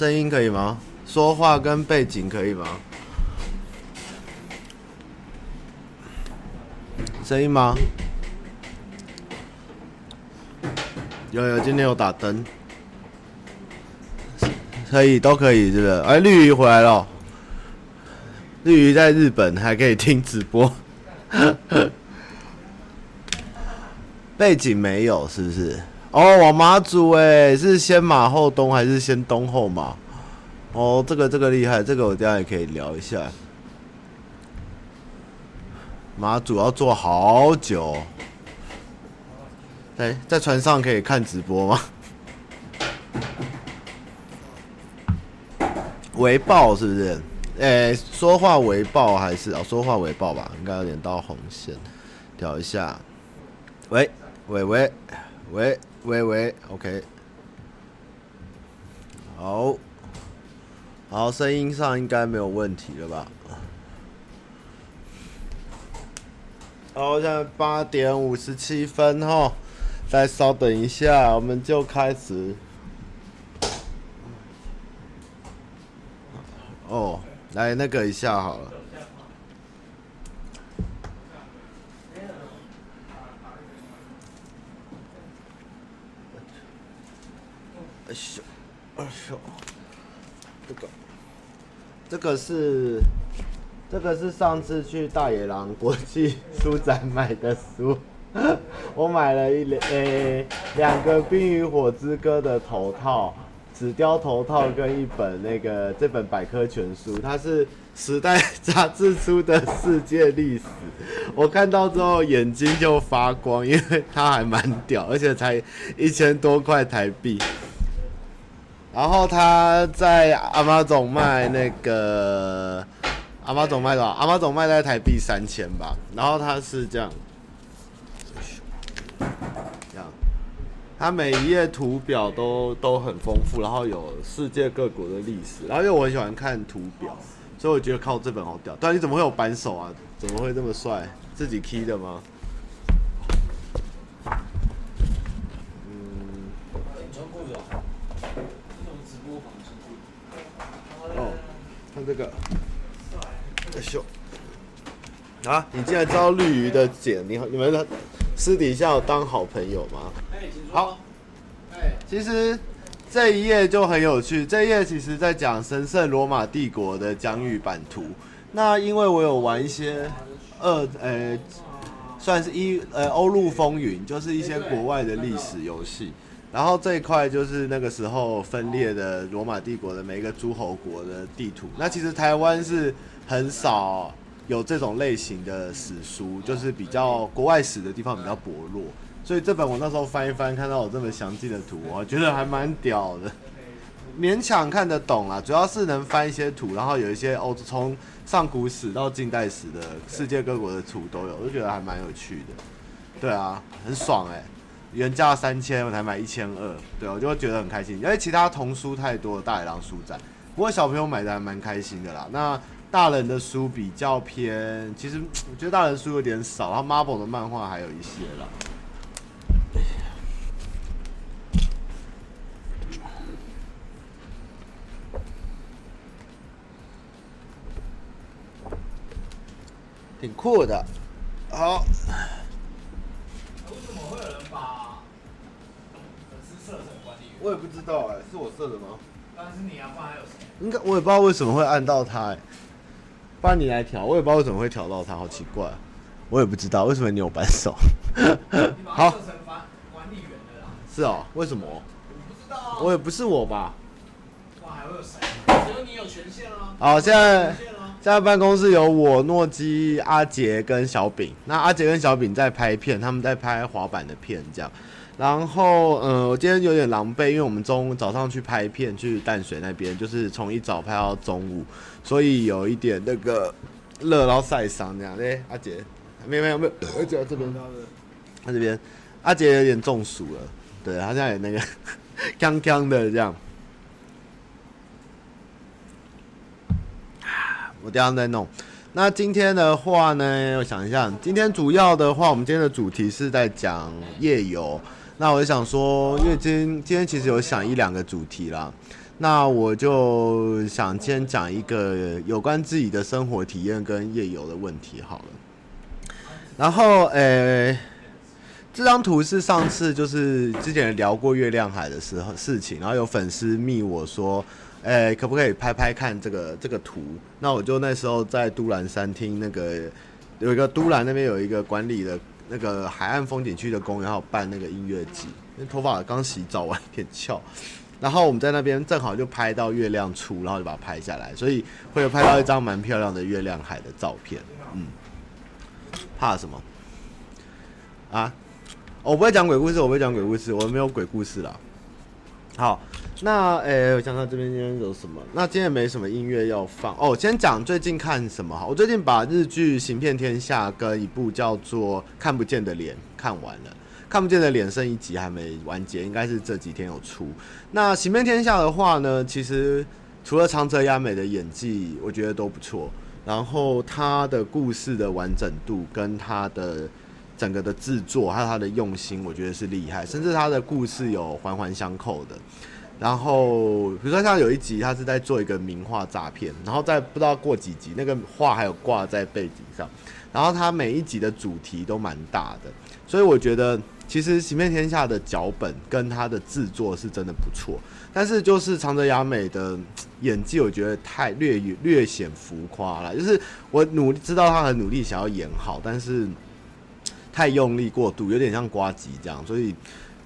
声音可以吗？说话跟背景可以吗？声音吗？有有，今天有打灯，可以都可以，是不是？哎，绿鱼回来了，绿鱼在日本还可以听直播，背景没有，是不是？哦，往马祖哎，是先马后东还是先东后马？哦，这个这个厉害，这个我等下也可以聊一下。马祖要坐好久。哎，在船上可以看直播吗？微爆是不是？哎，说话微爆还是哦，说话微爆吧，应该有点到红线，调一下。喂喂喂喂喂喂，OK。好，好，声音上应该没有问题了吧？好，现在八点五十七分哈。再稍等一下，我们就开始。哦，来那个一下好了。哎呦，哎呦，这个，这个是，这个是上次去大野狼国际书展买的书。我买了一两诶两个《冰与火之歌》的头套，纸雕头套跟一本那个这本百科全书，它是《时代》杂志出的世界历史。我看到之后眼睛就发光，因为它还蛮屌，而且才一千多块台币。然后他在阿妈总卖那个阿妈总卖多少？阿妈总卖在台币三千吧。然后他是这样。这样，他每一页图表都都很丰富，然后有世界各国的历史，然后因为我很喜欢看图表，所以我觉得靠这本好屌。但你怎么会有扳手啊？怎么会这么帅？自己 key 的吗？看这个。哎呦！啊，你竟然知道绿鱼的姐？你你们私底下有当好朋友吗？好，其实这一页就很有趣。这一页其实在讲神圣罗马帝国的疆域版图。那因为我有玩一些二呃，算是一呃欧陆风云，就是一些国外的历史游戏。然后这一块就是那个时候分裂的罗马帝国的每一个诸侯国的地图。那其实台湾是很少有这种类型的史书，就是比较国外史的地方比较薄弱。所以这本我那时候翻一翻，看到有这么详细的图，我觉得还蛮屌的，勉强看得懂啦。主要是能翻一些图，然后有一些欧从上古史到近代史的世界各国的图都有，我就觉得还蛮有趣的。对啊，很爽哎、原价三千我才买一千二，对，我就会觉得很开心。因为其他童书太多了，大野狼书展，不过小朋友买的还蛮开心的啦。那大人的书比较偏，其实 我觉得大人书有点少，然后 Marvel 的漫画还有一些啦。挺酷的，好。我也不知道哎、欸，是我设的吗？当然是你啊，不然还有谁？应该我也不知道为什么会按到他哎、欸，不然你来调，我也不知道为什么会调到他，好奇怪。我也不知道为什么你有扳手。好。管理员的啦。是哦，为什么？我不知道啊。我也不是我吧？哇，还会有谁？只有你有权限啊。好，现在。现在办公室有我、诺基、阿杰跟小饼。那阿杰跟小饼在拍片，他们在拍滑板的片，这样。然后，嗯，我今天有点狼狈，因为我们中午早上去拍片，去淡水那边，就是从一早拍到中午，所以有一点那个热，然后晒伤这样。哎，阿杰，没有没有没有，阿杰这边，他这边，阿杰有点中暑了，对，他现在也那个 锵锵的这样。我等下再弄。那今天的话呢，我想一下，今天主要的话，我们今天的主题是在讲夜游。那我就想说，因为今天今天其实有想一两个主题啦，那我就想先讲一个有关自己的生活体验跟夜游的问题好了。然后，诶、这张图是上次就是之前聊过月亮海的时候事情，然后有粉丝密我说。诶、可不可以拍拍看这个这个图？那我就那时候在都兰山厅那个有一个都兰那边有一个管理的那个海岸风景区的公园，还有办那个音乐季。因为头发刚洗澡完，有点翘。然后我们在那边正好就拍到月亮出，然后就把它拍下来，所以会有拍到一张蛮漂亮的月亮海的照片。嗯，怕什么？啊？我不会讲鬼故事，我不会讲鬼故事，我没有鬼故事啦。好。那诶、我想看这边今天有什么？那今天没什么音乐要放哦。先讲最近看什么哈？我最近把日剧《行遍天下》跟一部叫做《看不见的脸》看完了，《看不见的脸》剩一集还没完结，应该是这几天有出。那《行遍天下》的话呢，其实除了长泽雅美的演技，我觉得都不错。然后他的故事的完整度跟他的整个的制作，还有他的用心，我觉得是厉害。甚至他的故事有环环相扣的。然后，比如说像有一集，他是在做一个名画诈骗，然后在不知道过几集，那个画还有挂在背景上，然后他每一集的主题都蛮大的，所以我觉得其实《行遍天下》的脚本跟他的制作是真的不错，但是就是长泽雅美的演技，我觉得太略略显浮夸了，就是我努力知道他很努力想要演好，但是太用力过度，有点像呱吉这样，所以。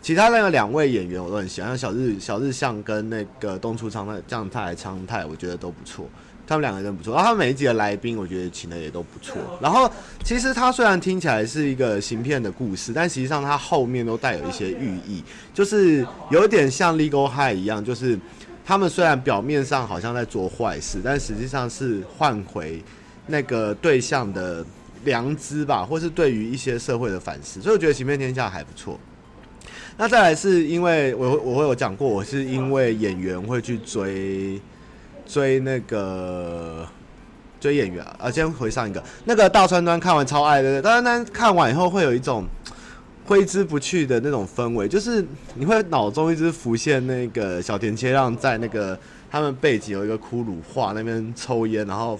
其他那个两位演员我都很喜欢，像小日小日向跟那个东出昌太、将太、昌太，我觉得都不错。他们两个人不错，然后他们每一集的来宾，我觉得请的也都不错。然后其实他虽然听起来是一个行骗的故事，但实际上他后面都带有一些寓意，就是有点像 Legal High 一样，就是他们虽然表面上好像在做坏事，但实际上是换回那个对象的良知吧，或是对于一些社会的反思。所以我觉得行骗天下还不错。那再来是因为我我会有讲过，我是因为演员会去追追那个追演员啊。先回上一个，那个大川端看完超爱的，大川端看完以后会有一种挥之不去的那种氛围，就是你会脑中一直浮现那个小田切让在那个他们背景有一个骷髅画那边抽烟，然后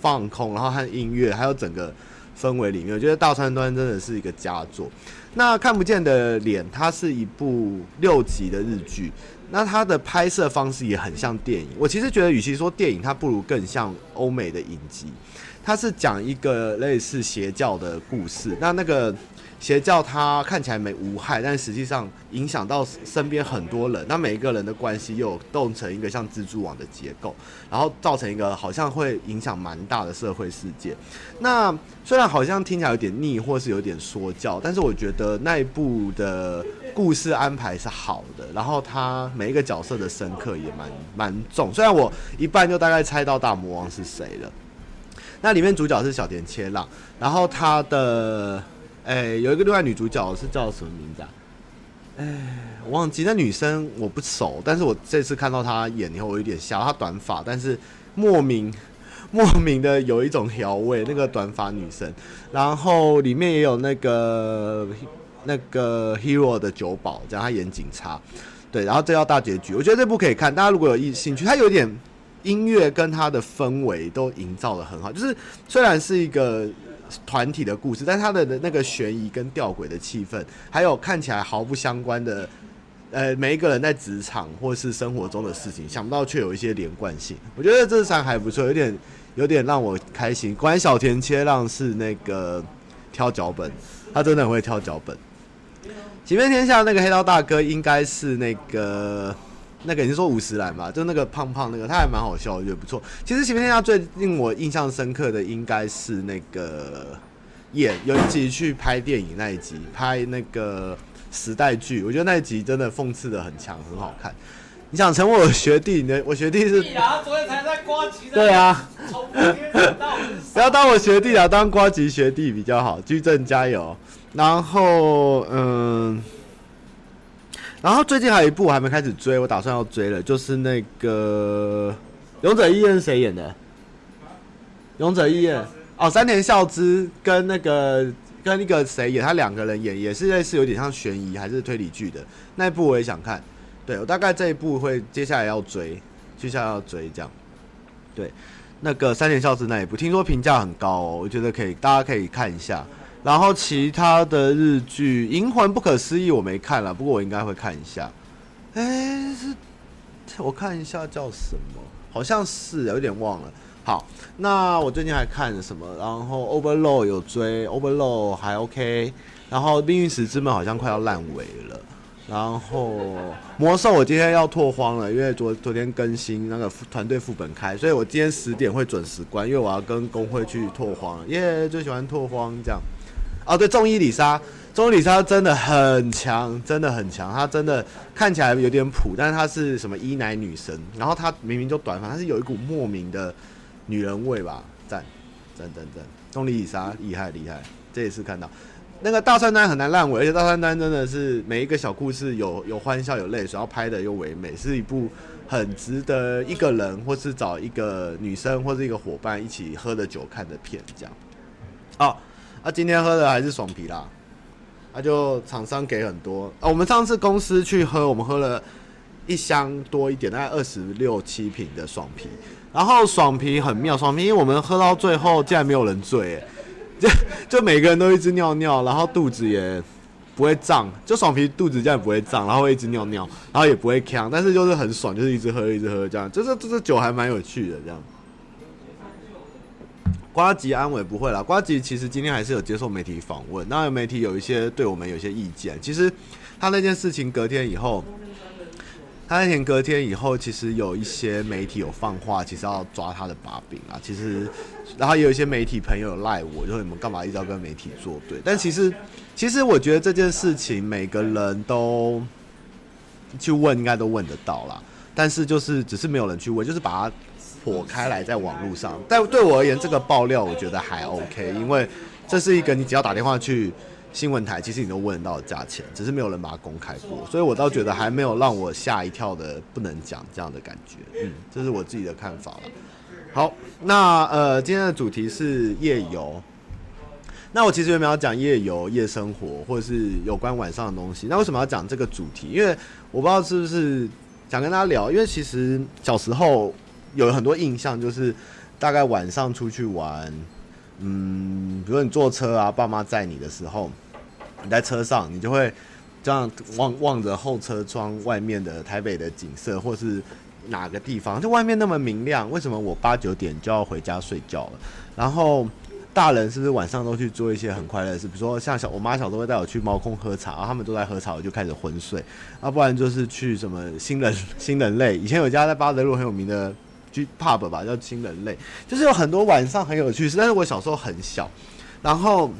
放空，然后和音乐，还有整个氛围里面，我觉得大川端真的是一个佳作。那看不见的脸，它是一部六集的日剧，那它的拍摄方式也很像电影。我其实觉得，与其说电影，它不如更像欧美的影集。它是讲一个类似邪教的故事，那那个。邪教它看起来没无害，但实际上影响到身边很多人。那每一个人的关系又构成一个像蜘蛛网的结构，然后造成一个好像会影响蛮大的社会事件。那虽然好像听起来有点腻，或是有点说教，但是我觉得那一部的故事安排是好的。然后他每一个角色的深刻也蛮蛮重。虽然我一半就大概猜到大魔王是谁了。那里面主角是小田切让，然后他的。哎、有一个另外女主角是叫什么名字啊？哎、我忘记。那女生我不熟，但是我这次看到她演以后，我有点笑。她短发，但是莫名 莫名的有一种调味。那个短发女生，然后里面也有那个那个 Hero 的酒保，这样她演警察。对，然后这叫大结局。我觉得这部可以看，大家如果有意兴趣，它有点音乐跟它的氛围都营造得很好。就是虽然是一个。团体的故事，但他的那个悬疑跟吊诡的气氛，还有看起来毫不相关的，呃，每一个人在职场或是生活中的事情，想不到却有一些连贯性。我觉得这场还不错，有点有点让我开心。关小田切让是那个挑脚本，他真的很会挑脚本。行遍天下那个黑道大哥应该是那个。那个你是说五十岚吧，就那个胖胖那个，他还蛮好笑，我觉得不错。其实《行遍天下》最令我印象深刻的应该是那个演有一集去拍电影那一集，拍那个时代剧，我觉得那一集真的讽刺的很强，很好看。你想成为我学弟，你我学弟是？昨天才在呱吉。对啊。不要当我学弟啊，当瓜吉学弟比较好。居正加油。然后嗯。然后最近还有一部我还没开始追，我打算要追了，就是那个《勇者义彦》谁演的？《勇者义彦》哦，山田孝之跟那个跟那个谁演，他两个人演也是类似有点像悬疑还是推理剧的那一部，我也想看。对，我大概这一部会接下来要追，接下来要追这样。对，那个山田孝之那一部，听说评价很高哦，我觉得可以，大家可以看一下。然后其他的日剧《银魂不可思议》我没看了，不过我应该会看一下。哎，是，我看一下叫什么，好像是有点忘了。好，那我最近还看了什么？然后 Overlord 有追，Overlord 还 OK。然后命运石之门好像快要烂尾了。然后魔兽我今天要拓荒了，因为昨昨天更新那个团队副本开，所以我今天十点会准时关，因为我要跟工会去拓荒。耶、yeah，最喜欢拓荒这样。哦，对，重伊里莎，重伊里莎真的很强，真的很强。她真的看起来有点普，但是她是什么伊奶女神，然后她明明就短发，她是有一股莫名的女人味吧？赞，赞赞赞！重伊里莎厉害厉害，这也是看到。那个大川单很难烂尾，而且大川单真的是每一个小故事有有欢笑有泪水，然后拍的又唯美，是一部很值得一个人或是找一个女生或是一个伙伴一起喝的酒看的片，这样。哦。啊，今天喝的还是爽啤啦，那、啊、就厂商给很多啊。我们上次公司去喝，我们喝了一箱多一点，大概二十六七瓶的爽啤。然后爽啤很妙，爽啤因为我们喝到最后竟然没有人醉，就 就每个人都一直尿尿，然后肚子也不会胀，就爽啤肚子这样不会胀，然后一直尿尿，然后也不会呛，但是就是很爽，就是一直喝一直喝这样，就是这这酒还蛮有趣的这样。瓜吉安伟不会啦，瓜吉其实今天还是有接受媒体访问，那媒体有一些对我们有一些意见。其实他那件事情隔天以后，他那天隔天以后，其实有一些媒体有放话，其实要抓他的把柄啊。其实，然后有一些媒体朋友赖我，就说你们干嘛一直要跟媒体作对？但其实，其实我觉得这件事情每个人都去问，应该都问得到啦。但是就是只是没有人去问，就是把他。火开来在网络上，但对我而言，这个爆料我觉得还 OK，因为这是一个你只要打电话去新闻台，其实你都问得到价钱，只是没有人把它公开过，所以我倒觉得还没有让我吓一跳的不能讲这样的感觉，嗯，这是我自己的看法了。好，那呃，今天的主题是夜游，那我其实原本要讲夜游、夜生活，或者是有关晚上的东西。那为什么要讲这个主题？因为我不知道是不是想跟大家聊，因为其实小时候。有很多印象，就是大概晚上出去玩，嗯，比如你坐车啊，爸妈载你的时候，你在车上，你就会这样望望着后车窗外面的台北的景色，或是哪个地方，就外面那么明亮，为什么我八九点就要回家睡觉了？然后大人是不是晚上都去做一些很快乐的事？比如说像小我妈小时候会带我去猫空喝茶，然后他们都在喝茶，我就开始昏睡。要不然就是去什么新人新人类，以前有家在八德路很有名的。去 pub 吧，叫亲人类，就是有很多晚上很有趣事。但是我小时候很小，然后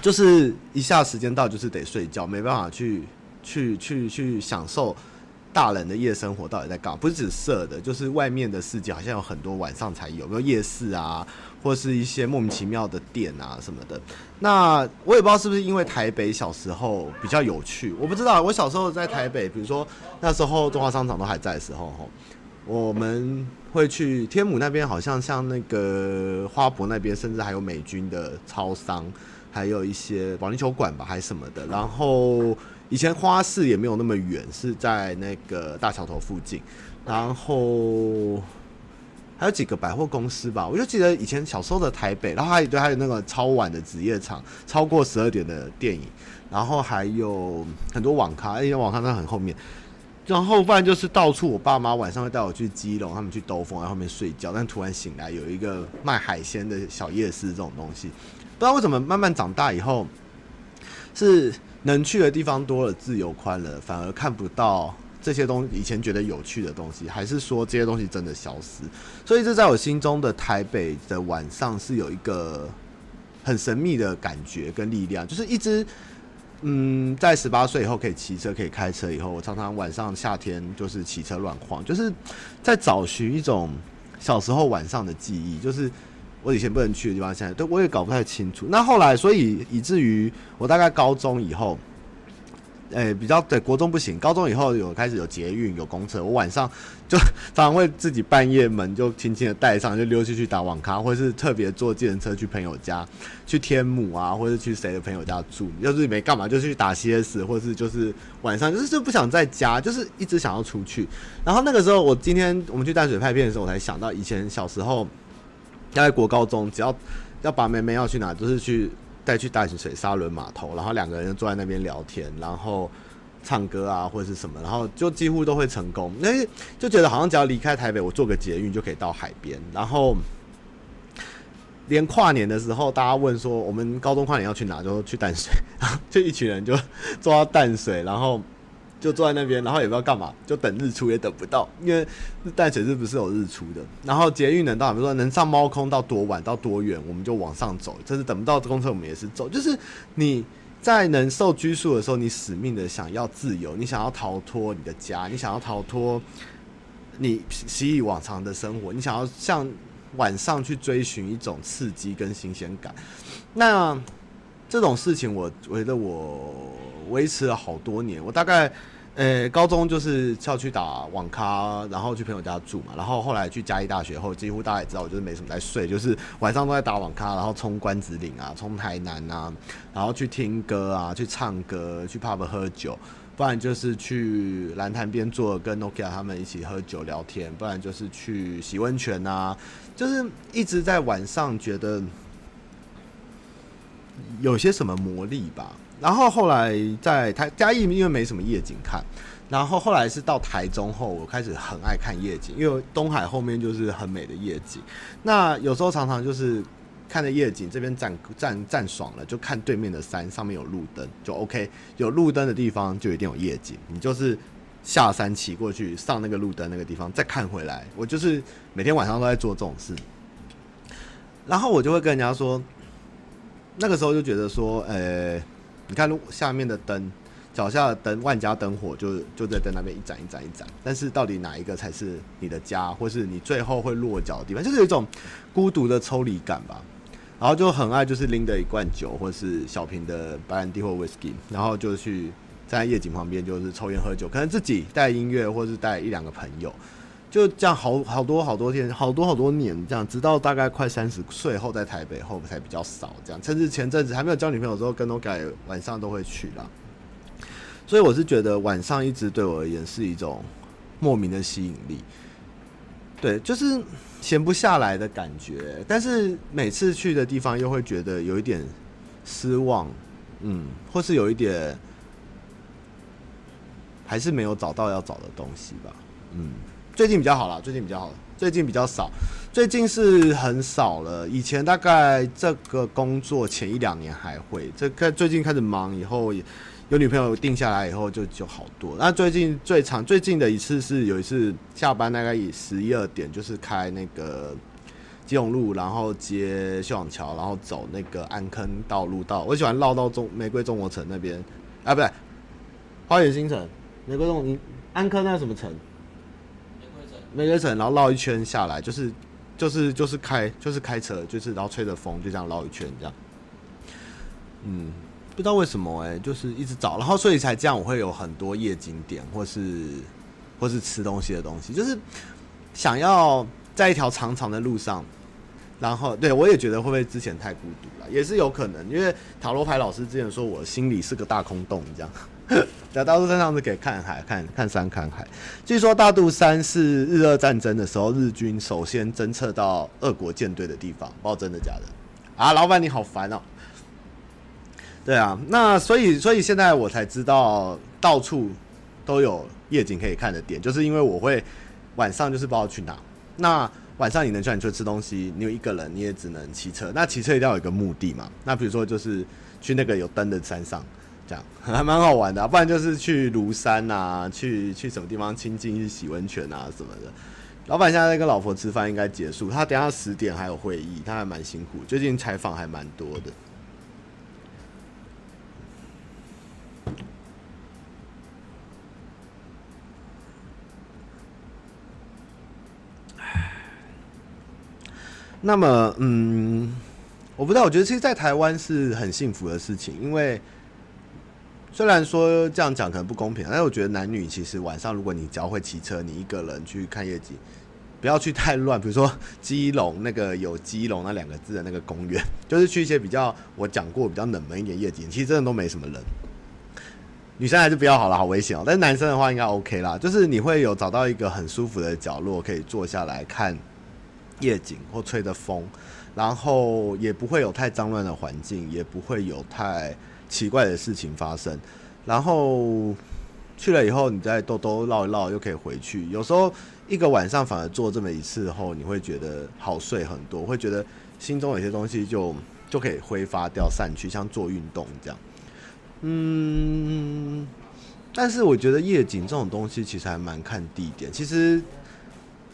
就是一下时间到就是得睡觉，没办法去去去去享受大人的夜生活到底在干嘛。不是指色的，就是外面的世界好像有很多晚上才有，比如夜市啊，或是一些莫名其妙的店啊什么的。那我也不知道是不是因为台北小时候比较有趣，我不知道。我小时候在台北，比如说那时候中华商场都还在的时候，吼。我们会去天母那边，好像像那个花博那边，甚至还有美军的超商，还有一些保龄球馆吧，还什么的。然后以前花市也没有那么远，是在那个大桥头附近。然后还有几个百货公司吧，我就记得以前小时候的台北，然后还有对，还有那个超晚的职业场，超过十二点的电影，然后还有很多网咖，因为网咖在很后面。然后不然就是到处，我爸妈晚上会带我去基隆，他们去兜风，在后面睡觉。但突然醒来，有一个卖海鲜的小夜市，这种东西，不知道为什么慢慢长大以后，是能去的地方多了，自由宽了，反而看不到这些东西。以前觉得有趣的东西，还是说这些东西真的消失？所以这在我心中的台北的晚上是有一个很神秘的感觉跟力量，就是一直。嗯，在十八岁以后可以骑车，可以开车以后，我常常晚上夏天就是骑车乱晃，就是在找寻一种小时候晚上的记忆，就是我以前不能去的地方，现在对我也搞不太清楚。那后来，所以以至于我大概高中以后，诶、比较对国中不行，高中以后有开始有捷运有公车，我晚上就 常常会自己半夜门就轻轻的带上，就溜出去打网咖，或者是特别坐计程车去朋友家，去天母啊，或者去谁的朋友家住，要是没干嘛就去打 CS，或是就是晚上就是就不想在家，就是一直想要出去。然后那个时候，我今天我们去淡水拍片的时候，我才想到以前小时候，要在国高中，只要要把妹妹要去哪，就是去。再去淡水沙轮码头，然后两个人坐在那边聊天，然后唱歌啊，或者是什么，然后就几乎都会成功。那就觉得好像只要离开台北，我坐个捷运就可以到海边。然后连跨年的时候，大家问说我们高中跨年要去哪，就去淡水，然 后就一群人就坐到淡水，然后。就坐在那边，然后也不知道干嘛，就等日出也等不到，因为淡水是不是有日出的？然后捷运能到，比如说能上猫空到多晚到多远，我们就往上走。就是等不到公车，我们也是走。就是你在能受拘束的时候，你死命的想要自由，你想要逃脱你的家，你想要逃脱你习以往常的生活，你想要像晚上去追寻一种刺激跟新鲜感。那这种事情，我觉得我。维持了好多年，我大概，呃、高中就是要去打网咖，然后去朋友家住嘛，然后后来去嘉义大学后，几乎大家也知道，我就是没什么在睡，就是晚上都在打网咖，然后冲关子岭啊，冲台南啊，然后去听歌啊，去唱歌，去 pub 喝酒，不然就是去蓝潭边坐，跟 Nokia 他们一起喝酒聊天，不然就是去洗温泉啊，就是一直在晚上觉得有些什么魔力吧。然后后来在台嘉义，因为没什么夜景看，然后后来是到台中后，我开始很爱看夜景，因为东海后面就是很美的夜景。那有时候常常就是看着夜景，这边站站站爽了，就看对面的山上面有路灯，就 OK。有路灯的地方就一定有夜景，你就是下山骑过去，上那个路灯那个地方再看回来。我就是每天晚上都在做这种事，然后我就会跟人家说，那个时候就觉得说，呃。你看路下面的灯，脚下的灯，万家灯火就就在灯那边一盏一盏一盏。但是到底哪一个才是你的家，或是你最后会落脚的地方？就是有一种孤独的抽离感吧。然后就很爱，就是拎着一罐酒，或是小瓶的白兰地或威士忌，然后就去站在夜景旁边，就是抽烟喝酒。可能自己带音乐，或是带一两个朋友。就这样好好多好多天，好多好多年这样，直到大概快三十岁后，在台北后才比较少这样。甚至前阵子还没有交女朋友的时候，跟 Noga 晚上都会去啦。所以我是觉得晚上一直对我而言是一种莫名的吸引力，对，就是闲不下来的感觉。但是每次去的地方又会觉得有一点失望，嗯，或是有一点还是没有找到要找的东西吧，嗯。最近比较好了，最近比较好，最近比较少，最近是很少了。以前大概这个工作前一两年还会，这开最近开始忙以后，有女朋友定下来以后就就好多。那最近最长最近的一次是有一次下班大概以十一二点，就是开那个吉隆路，然后接秀朗桥，然后走那个安坑道路道。我喜欢绕到中玫瑰中国城那边，啊，不对，花园新城，玫瑰中安坑那是什么城？玫瑰城，然后绕一圈下来，就是，就是，就是开，就是开车，就是然后吹着风，就这样绕一圈这样。嗯，不知道为什么哎、就是一直找，然后所以才这样，我会有很多夜景点，或是，或是吃东西的东西，就是想要在一条长长的路上，然后对我也觉得会不会之前太孤独了，也是有可能，因为塔罗牌老师之前说我心里是个大空洞这样。在大肚山上是可以看海，看看山，看海。据说大肚山是日俄战争的时候，日军首先侦测到俄国舰队的地方，不知道真的假的。啊，老板你好烦哦。对啊，那所以所以现在我才知道到处都有夜景可以看的点，就是因为我会晚上就是不知道去哪。那晚上你能去哪？你去吃东西，你有一个人你也只能骑车。那骑车一定要有一个目的嘛？那比如说就是去那个有灯的山上。这样 还蛮好玩的，不然就是去庐山啊，去去什么地方清静，去洗温泉啊什么的。老板现在在跟老婆吃饭，应该结束。他等下十点还有会议，他还蛮辛苦。最近采访还蛮多的。那么，嗯，我不知道，我觉得其实，在台湾是很幸福的事情，因为。虽然说这样讲可能不公平，但是我觉得男女其实晚上如果你只要会骑车，你一个人去看夜景，不要去太乱。比如说基隆那个有基隆那两个字的那个公园，就是去一些比较我讲过比较冷门一点夜景，其实真的都没什么人。女生还是不要好了，好危险哦。但是男生的话应该 OK 啦，就是你会有找到一个很舒服的角落可以坐下来看夜景或吹着风，然后也不会有太脏乱的环境，也不会有太。奇怪的事情发生，然后去了以后，你再兜兜绕一绕，又可以回去。有时候一个晚上反而做这么一次后，你会觉得好睡很多，会觉得心中有些东西就就可以挥发掉、散去，像做运动这样。嗯，但是我觉得夜景这种东西其实还蛮看地点。其实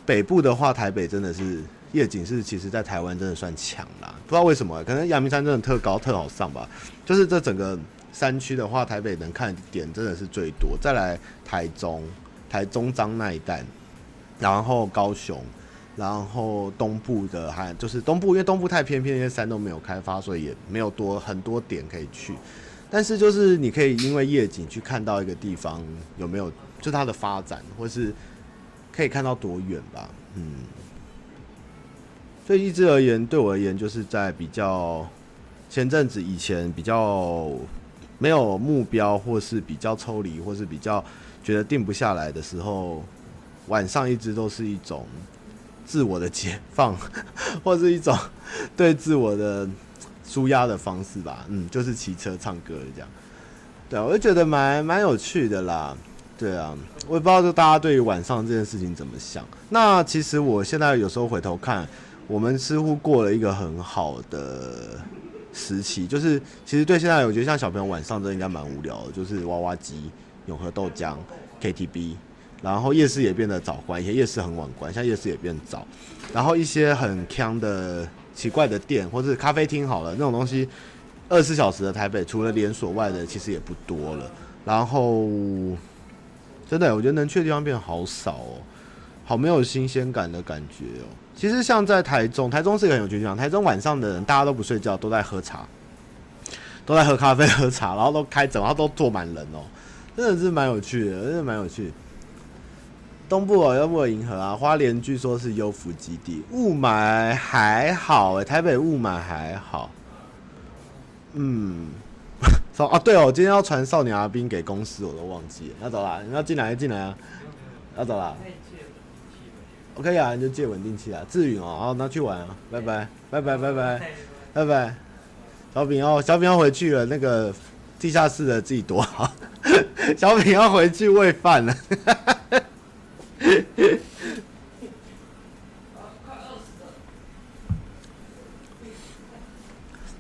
北部的话，台北真的是夜景是，其实在台湾真的算强啦。不知道为什么，可能阳明山真的特高、特好上吧。就是这整个山区的话，台北能看点真的是最多。再来台中、台中彰那一带，然后高雄，然后东部的还就是东部，因为东部太偏僻，那些山都没有开发，所以也没有多很多点可以去。但是就是你可以因为夜景去看到一个地方有没有，就它的发展，或是可以看到多远吧。嗯，所以一直而言，对我而言，就是在比较。前阵子以前比较没有目标，或是比较抽离，或是比较觉得定不下来的时候，晚上一直都是一种自我的解放，或是一种对自我的舒压的方式吧。嗯，就是骑车唱歌这样。对，我就觉得蛮蛮有趣的啦。对啊，我也不知道就大家对于晚上这件事情怎么想。那其实我现在有时候回头看，我们似乎过了一个很好的。时期就是，其实对现在我觉得像小朋友晚上真的应该蛮无聊的，就是娃娃机、永和豆浆、KTV，然后夜市也变得早关，以前夜市很晚关，现在夜市也变早，然后一些很锵的奇怪的店或者咖啡厅好了那种东西，二十四小时的台北除了连锁外的其实也不多了，然后真的我觉得能去的地方变得好少哦。好没有新鲜感的感觉哦。其实像在台中，台中是一个很有趣的地方。台中晚上的人大家都不睡觉，都在喝茶，都在喝咖啡、喝茶，然后都开整，然后都坐满人哦，真的是蛮有趣的，真的蛮有趣的。东部哦，要不有银河啊，花莲据说是优福基地，雾霾还好诶，台北雾霾还好。嗯，说 啊，对哦，今天要传少年阿兵给公司，我都忘记了。要走了，你要进来进来啊，要走了。OK 啊，你就借稳定器啊，志云哦，好，那去玩啊，拜拜，拜拜，拜拜，拜拜，小饼哦，小饼要回去了，那个地下室的自己躲好，小饼要回去喂饭了，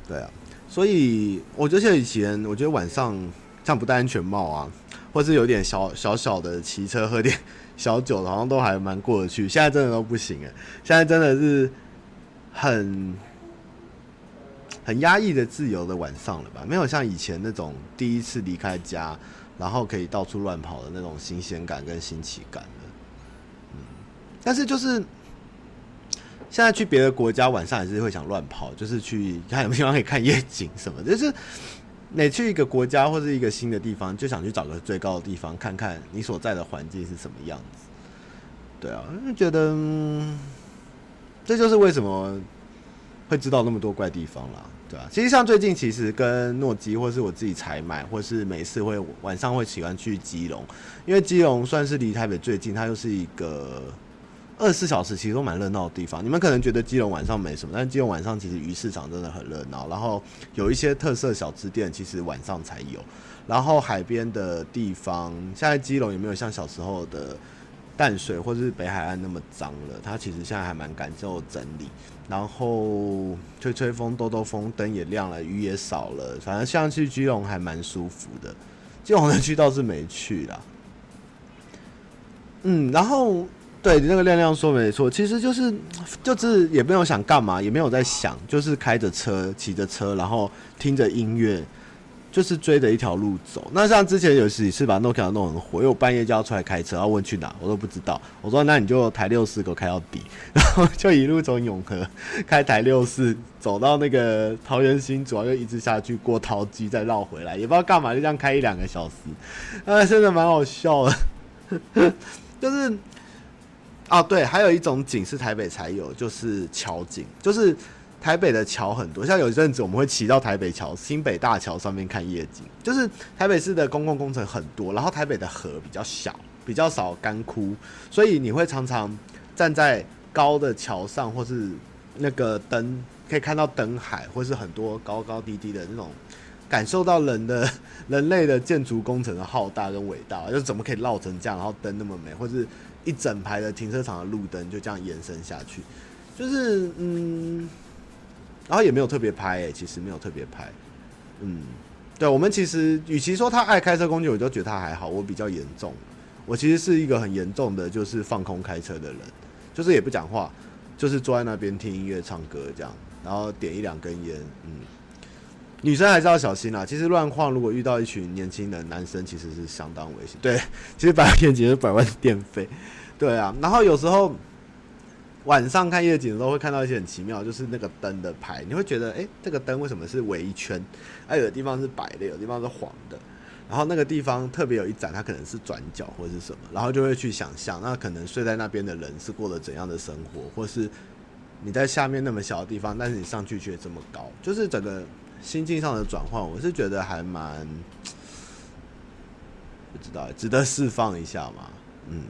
对啊，所以我觉得像以前，我觉得晚上像不戴安全帽啊，或是有点小小小的骑车喝点。小酒好像都还蛮过得去，现在真的都不行哎！现在真的是很很压抑的自由的晚上了吧？没有像以前那种第一次离开家，然后可以到处乱跑的那种新鲜感跟新奇感了。嗯，但是就是现在去别的国家晚上还是会想乱跑，就是去看有没有地方可以看夜景什么的，就是。每去一个国家或者一个新的地方，就想去找个最高的地方，看看你所在的环境是什么样子。对啊，就觉得、这就是为什么会知道那么多怪地方啦，对啊，其实像最近，其实跟诺基或是我自己采买，或是每次会晚上会喜欢去基隆，因为基隆算是离台北最近，它又是一个。二十四小时其实都蛮热闹的地方，你们可能觉得基隆晚上没什么，但是基隆晚上其实鱼市场真的很热闹，然后有一些特色小吃店其实晚上才有，然后海边的地方，现在基隆也没有像小时候的淡水或者是北海岸那么脏了，它其实现在还蛮干净整理，然后吹吹风、兜兜风，灯也亮了，鱼也少了，反正像去基隆还蛮舒服的，基隆的区倒是没去啦，嗯，然后。对，那个亮亮说没错，其实就是就是也没有想干嘛，也没有在想，就是开着车骑着车，然后听着音乐就是追着一条路走。那像之前有几次把 Nokia 弄很火，因为我半夜就要出来开车，要问去哪，我都不知道。我说那你就台六四给我开到底，然后就一路从永和开台六四走到那个桃园新竹，又一直下去过桃机，再绕回来，也不知道干嘛，就这样开一两个小时，啊，真的蛮好笑的。就是啊，对，还有一种景是台北才有，就是桥景，就是。台北的桥很多，像有一阵子我们会骑到台北桥、新北大桥上面看夜景。就是台北市的公共工程很多，然后台北的河比较小，比较少干枯，所以你会常常站在高的桥上，或是那个灯可以看到灯海，或是很多高高低低的那种，感受到人的 人类的建筑工程的浩大跟伟大，就是怎么可以绕成这样，然后灯那么美，或是一整排的停车场的路灯就这样延伸下去，就是嗯。然后也没有特别拍诶、其实没有特别拍，嗯，对，我们其实与其说他爱开车工具，我就觉得他还好。我比较严重，我其实是一个很严重的，就是放空开车的人，就是也不讲话，就是坐在那边听音乐、唱歌这样，然后点一两根烟，嗯，女生还是要小心啦。其实乱晃，如果遇到一群年轻的男生，其实是相当危险。对，其实百万其实百万电费，对啊。然后有时候。晚上看夜景的时候，会看到一些很奇妙，就是那个灯的牌，你会觉得，哎、这个灯为什么是围一圈？哎、啊，有的地方是白的，有的地方是黄的，然后那个地方特别有一盏，它可能是转角或者是什么，然后就会去想象，那可能睡在那边的人是过了怎样的生活，或是你在下面那么小的地方，但是你上去却这么高，就是整个心境上的转换，我是觉得还蛮 不知道，值得释放一下嘛，嗯。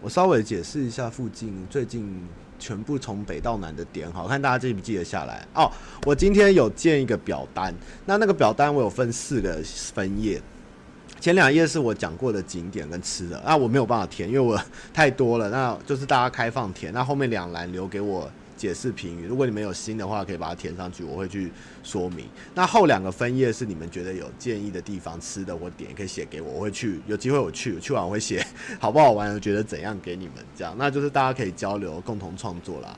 我稍微解释一下附近最近全部从北到南的点，好看大家记不记得下来哦？我今天有建一个表单，那那个表单我有分四个分页，前两页是我讲过的景点跟吃的，那我没有办法填，因为我 太多了，那就是大家开放填，那后面两栏留给我。解释评语，如果你们有新的话，可以把它填上去，我会去说明。那后两个分页是你们觉得有建议的地方，吃的或点可以写给我，我会去。有机会我去，去完我会写 好不好玩，我觉得怎样给你们这样，那就是大家可以交流，共同创作啦。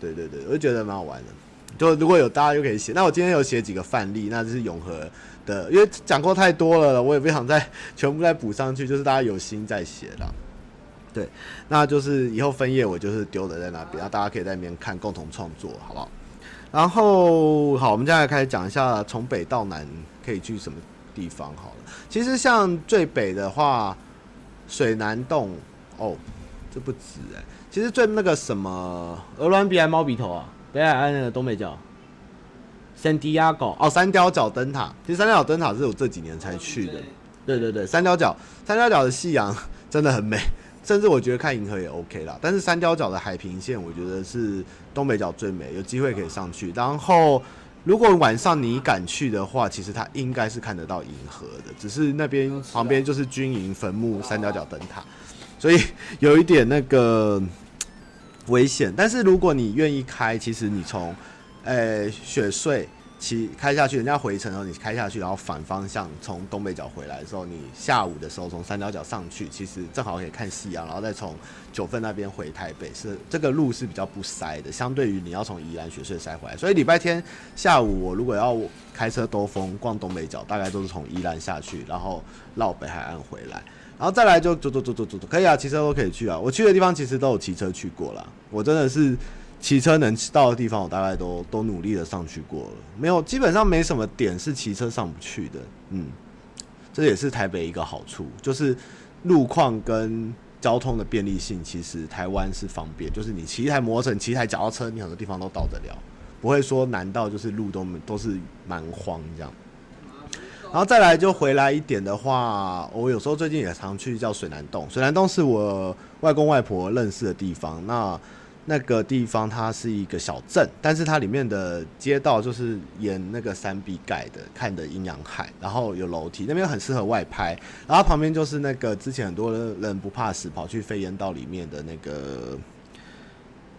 对对对，我就觉得蛮好玩的。就如果有大家又可以写。那我今天有写几个范例，那就是永和的，因为讲过太多了，我也不想再 全部再补上去，就是大家有心再写了。对，那就是以后分页我就是丢的在那边，然后大家可以在那边看，共同创作，好不好？然后好，我们接下来开始讲一下从北到南可以去什么地方好了。其实像最北的话，水南洞哦，这不止哎、欸。其实最那个什么鹅銮鼻还猫鼻头啊，北海岸那个东北角，圣地亚哥哦，三貂角灯塔。其实三貂角灯塔是我这几年才去的。对对对，三貂角，三貂角的夕阳 真的很美。甚至我觉得看银河也 OK 啦，但是三貂角的海平线，我觉得是东北角最美，有机会可以上去。然后，如果晚上你敢去的话，其实它应该是看得到银河的，只是那边旁边就是军营坟墓、三貂角灯塔，所以有一点那个危险。但是如果你愿意开，其实你从诶雪隧。骑开下去，人家回程的时候你开下去，然后反方向从东北角回来的时候，你下午的时候从三角角上去，其实正好可以看夕阳，然后再从九份那边回台北，是这个路是比较不塞的，相对于你要从宜兰雪隧塞回来。所以礼拜天下午我如果要开车兜风逛东北角，大概都是从宜兰下去，然后绕北海岸回来，然后再来就走走走走走走，可以啊，骑车都可以去啊。我去的地方其实都有骑车去过啦，我真的是。骑车能到的地方，我大概都都努力的上去过了，没有，基本上没什么点是骑车上不去的。嗯，这也是台北一个好处，就是路况跟交通的便利性，其实台湾是方便，就是你骑一台摩托车，骑一台脚踏车，你很多地方都到得了，不会说难到就是路都都是蛮荒这样。然后再来就回来一点的话，我有时候最近也常去叫水南洞，水南洞是我外公外婆认识的地方，那。那个地方它是一个小镇，但是它里面的街道就是沿那个山壁盖的，看的阴阳海，然后有楼梯，那边很适合外拍。然后旁边就是那个之前很多人不怕死跑去飞檐道里面的那个，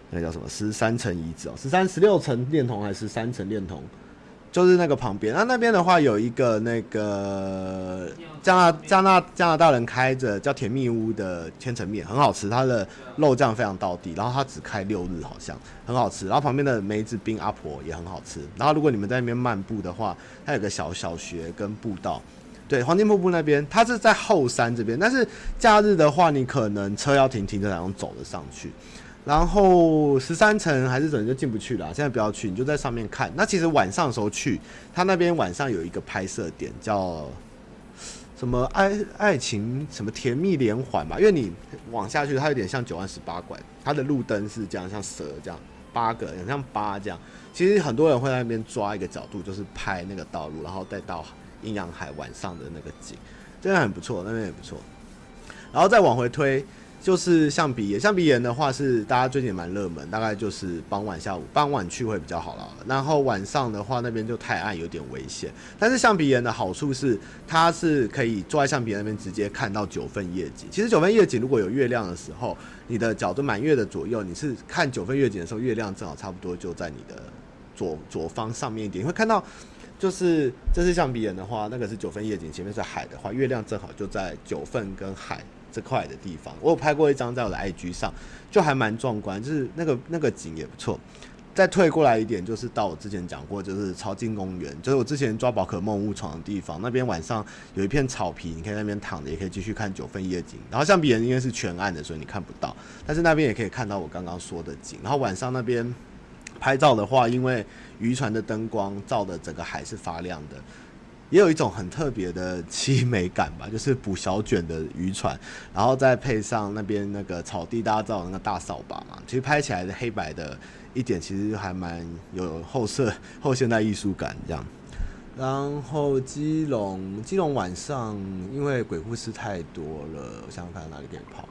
那个叫什么十三层遗址哦，十三十六层恋童还是三层恋童？就是那个旁边，那那边的话有一个那个加拿加拿加拿大人开着叫甜蜜屋的千层面，很好吃，它的肉酱非常到地，然后它只开六日好像，很好吃。然后旁边的梅子冰阿婆也很好吃。然后如果你们在那边漫步的话，它有个小小学跟步道，对，黄金瀑布那边，它是在后山这边，但是假日的话，你可能车要停停车场走的上去。然后十三层还是怎么就进不去了？现在不要去，你就在上面看。那其实晚上的时候去，他那边晚上有一个拍摄点叫什么爱爱情什么甜蜜连环吧？因为你往下去，它有点像九弯十八拐，它的路灯是这样，像蛇这样八个，很像八这样。其实很多人会在那边抓一个角度，就是拍那个道路，然后再到阴阳海晚上的那个景，真的很不错，那边也不错。然后再往回推。就是象鼻岩，象鼻岩的话是大家最近蛮热门，大概就是傍晚下午傍晚去会比较好了。然后晚上的话那边就太暗，有点危险。但是象鼻岩的好处是，它是可以坐在象鼻岩那边直接看到九份夜景。其实九份夜景如果有月亮的时候，你的角度满月的左右，你是看九份夜景的时候，月亮正好差不多就在你的左左方上面一点，你会看到，就是这是象鼻岩的话，那个是九份夜景，前面是海的话，月亮正好就在九份跟海。这块的地方，我有拍过一张在我的 IG 上，就还蛮壮观，就是那个那个景也不错。再退过来一点，就是到我之前讲过，就是超境公园，就是我之前抓宝可梦误闯的地方。那边晚上有一片草皮，你可以那边躺着，也可以继续看九份夜景。然后象鼻岩因为是全暗的，所以你看不到，但是那边也可以看到我刚刚说的景。然后晚上那边拍照的话，因为渔船的灯光照的整个海是发亮的。也有一种很特别的凄美感吧，就是捕小卷的渔船，然后再配上那边那个草地，大家知道那个大扫把嘛，其实拍起来的黑白的一点，其实还蛮有后设 后现代艺术感这样。然后基隆，基隆晚上因为鬼故事太多了，我想想看哪里可以跑。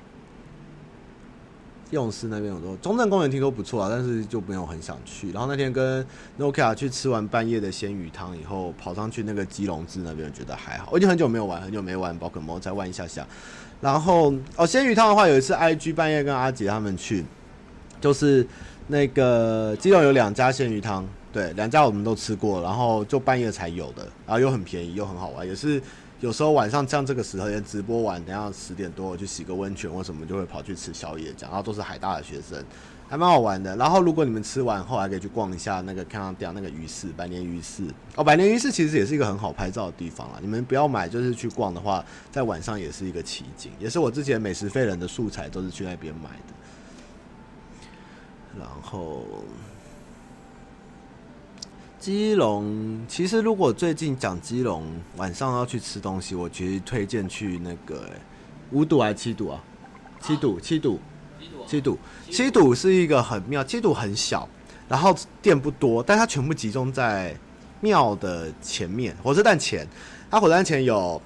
用师那边有多，中正公园听说不错啊，但是就没有很想去。然后那天跟 Nokia 去吃完半夜的鲜鱼汤以后，跑上去那个基隆寺那边，觉得还好。我已经很久没有玩，很久没玩宝可梦，再玩一下下。然后哦，鲜鱼汤的话，有一次 IG 半夜跟阿杰他们去，就是那个基隆有两家鲜鱼汤，对，两家我们都吃过，然后就半夜才有的，然后又很便宜又很好玩，也是。有时候晚上像这个时候，也直播完，等下十点多我去洗个温泉或什么，就会跑去吃宵夜，讲到。都是海大的学生，还蛮好玩的。然后如果你们吃完后，还可以去逛一下那个看到掉那个鱼市，百年鱼市哦，百年鱼市其实也是一个很好拍照的地方啦。你们不要买，就是去逛的话，在晚上也是一个奇景，也是我之前美食废人的素材都是去那边买的。然后。基隆其实，如果最近讲基隆晚上要去吃东西，我其实推荐去那个、欸、五堵还是七堵啊？七堵，七堵，七堵，七堵是一个很妙，七堵很小，然后店不多，但它全部集中在庙的前面，火车站前。它火车站前有